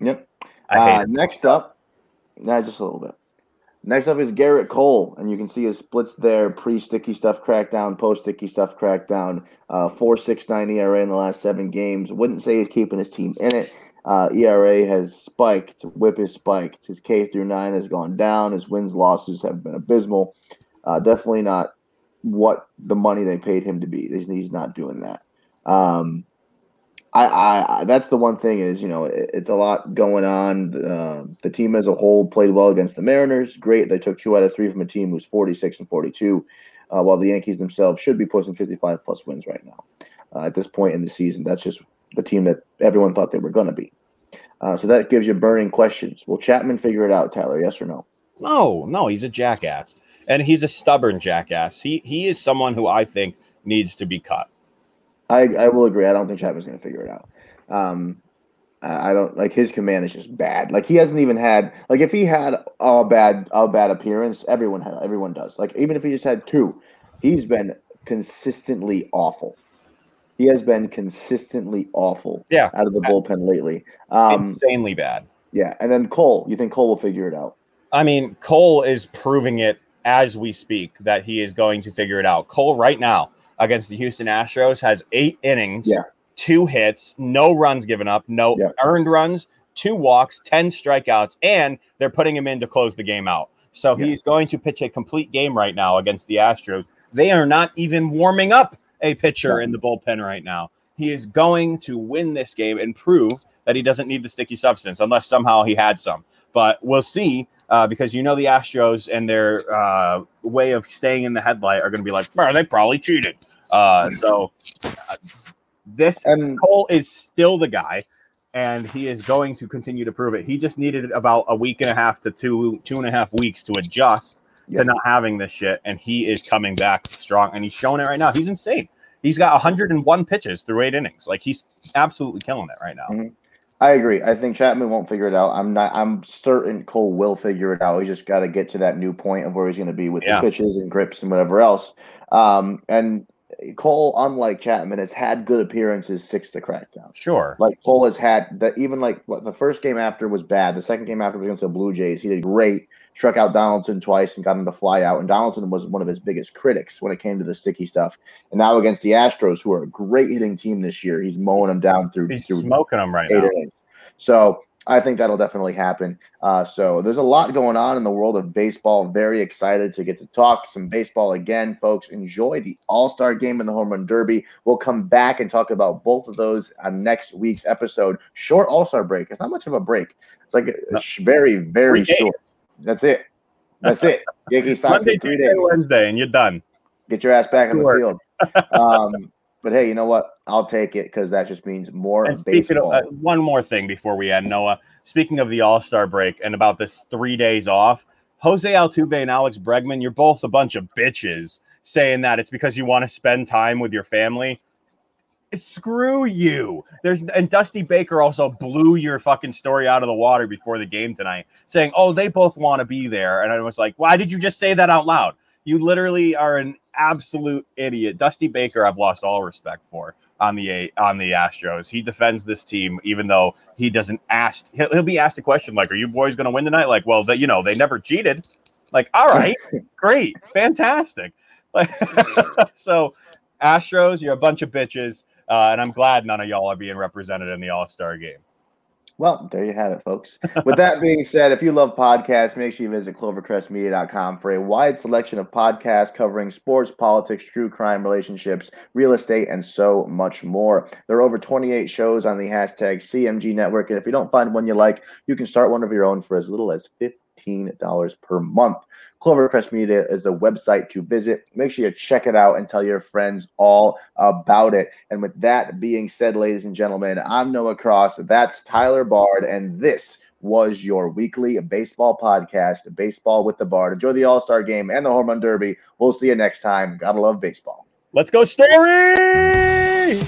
Yep. Uh, next up, nah, just a little bit. Next up is Gerrit Cole, and you can see his splits there: pre-sticky stuff crackdown, post-sticky stuff crackdown. Uh, four six nine ERA in the last seven games. Wouldn't say he's keeping his team in it. Uh, ERA has spiked. Whip has spiked. His K through nine has gone down. His wins losses have been abysmal. Uh, definitely not what the money they paid him to be. He's, not doing that. Um, I, I, I that's the one thing is you know it, it's a lot going on. Uh, the team as a whole played well against the Mariners. Great, they took two out of three from a team who's forty six and forty two, uh, while the Yankees themselves should be posting fifty five plus wins right now. Uh, at this point in the season, that's just the team that everyone thought they were going to be. Uh, so that gives you burning questions. Will Chapman figure it out, Tyler? Yes or no? No, no, he's a jackass. And he's a stubborn jackass. He he is someone who I think needs to be cut. I, I will agree. I don't think Chapman's going to figure it out. Um, I don't like his command is just bad. Like he hasn't even had like if he had a bad a bad appearance, everyone had everyone does. Like even if he just had two, he's been consistently awful. He has been consistently awful. Yeah. out of the bullpen lately. Um, Insanely bad. yeah, and then Cole. You think Cole will figure it out? I mean, Cole is proving it as we speak that he is going to figure it out. Cole, right now, against the Houston Astros, has eight innings, Yeah. two hits, no runs given up, no Yeah. earned runs, two walks, 10 strikeouts, and they're putting him in to close the game out. So Yeah. he's going to pitch a complete game right now against the Astros. They are not even warming up a pitcher in the bullpen right now. He is going to win this game and prove that he doesn't need the sticky substance unless somehow he had some. But we'll see uh, because you know the Astros and their uh, way of staying in the headlight are going to be like, "Bro, they probably cheated. Uh, so this And Cole is still the guy, and he is going to continue to prove it. He just needed about a week and a half to two two and a half weeks to adjust Yeah. to not having this shit, and he is coming back strong, and he's showing it right now. He's insane. He's got 101 pitches through eight innings. Like he's absolutely killing it right now. Mhm. I agree. I think Chapman won't figure it out. I'm not. I'm certain Cole will figure it out. He's just got to get to that new point of where he's going to be with Yeah. pitches and grips and whatever else. Um, and Cole, unlike Chapman, has had good appearances six to crackdown. Sure. Like Cole has had that. Even like what the first game after was bad. The second game after was against the Blue Jays. He did great. Struck out Donaldson twice and got him to fly out. And Donaldson was one of his biggest critics when it came to the sticky stuff. And now against the Astros, who are a great hitting team this year, he's mowing them down through, He's through smoking them right now. innings. So I think that'll definitely happen. Uh, so there's a lot going on in the world of baseball. Very excited to get to talk some baseball again, folks. Enjoy the All Star Game and the Home Run Derby. We'll come back and talk about both of those on next week's episode. Short All Star break. It's not much of a break. It's like a, sh- very, very short. That's it. That's it. Yankees Sox Monday, in three Tuesday, days Wednesday, and you're done. get your ass back on the field. Um, but hey, you know what? I'll take it because that just means more And speaking baseball. of uh, one more thing before we end, Noah. Speaking of the All Star break and about this three days off, Jose Altuve and Alex Bregman, you're both a bunch of bitches saying that it's because you want to spend time with your family. Screw you. There's and Dusty Baker also blew your fucking story out of the water before the game tonight, saying, "Oh, they both want to be there." And I was like, "Why did you just say that out loud?" You literally are an absolute idiot. Dusty Baker, I've lost all respect for on the on the Astros. He defends this team, even though he doesn't ask. He'll, he'll be asked a question like, "Are you boys going to win tonight?" Like, well, they, you know, they never cheated. Like, all right, great, fantastic. Like, so, Astros, you're a bunch of bitches, uh, and I'm glad none of y'all are being represented in the All Star game. Well, there you have it, folks. With that being said, if you love podcasts, make sure you visit clovercrestmedia.com for a wide selection of podcasts covering sports, politics, true crime, relationships, real estate, and so much more. There are over 28 shows on the hashtag CMG Network, and if you don't find one you like, you can start one of your own for as little as 50 $15 per month. Clover Clovercrest Media is the website to visit. Make sure you check it out and tell your friends all about it. And with that being said, ladies and gentlemen, I'm Noah Cross. That's Tyler Bard. And this was your weekly baseball podcast, Baseball with the Bard. Enjoy the All Star game and the Home Run Derby. We'll see you next time. Gotta love baseball. Let's go, Story!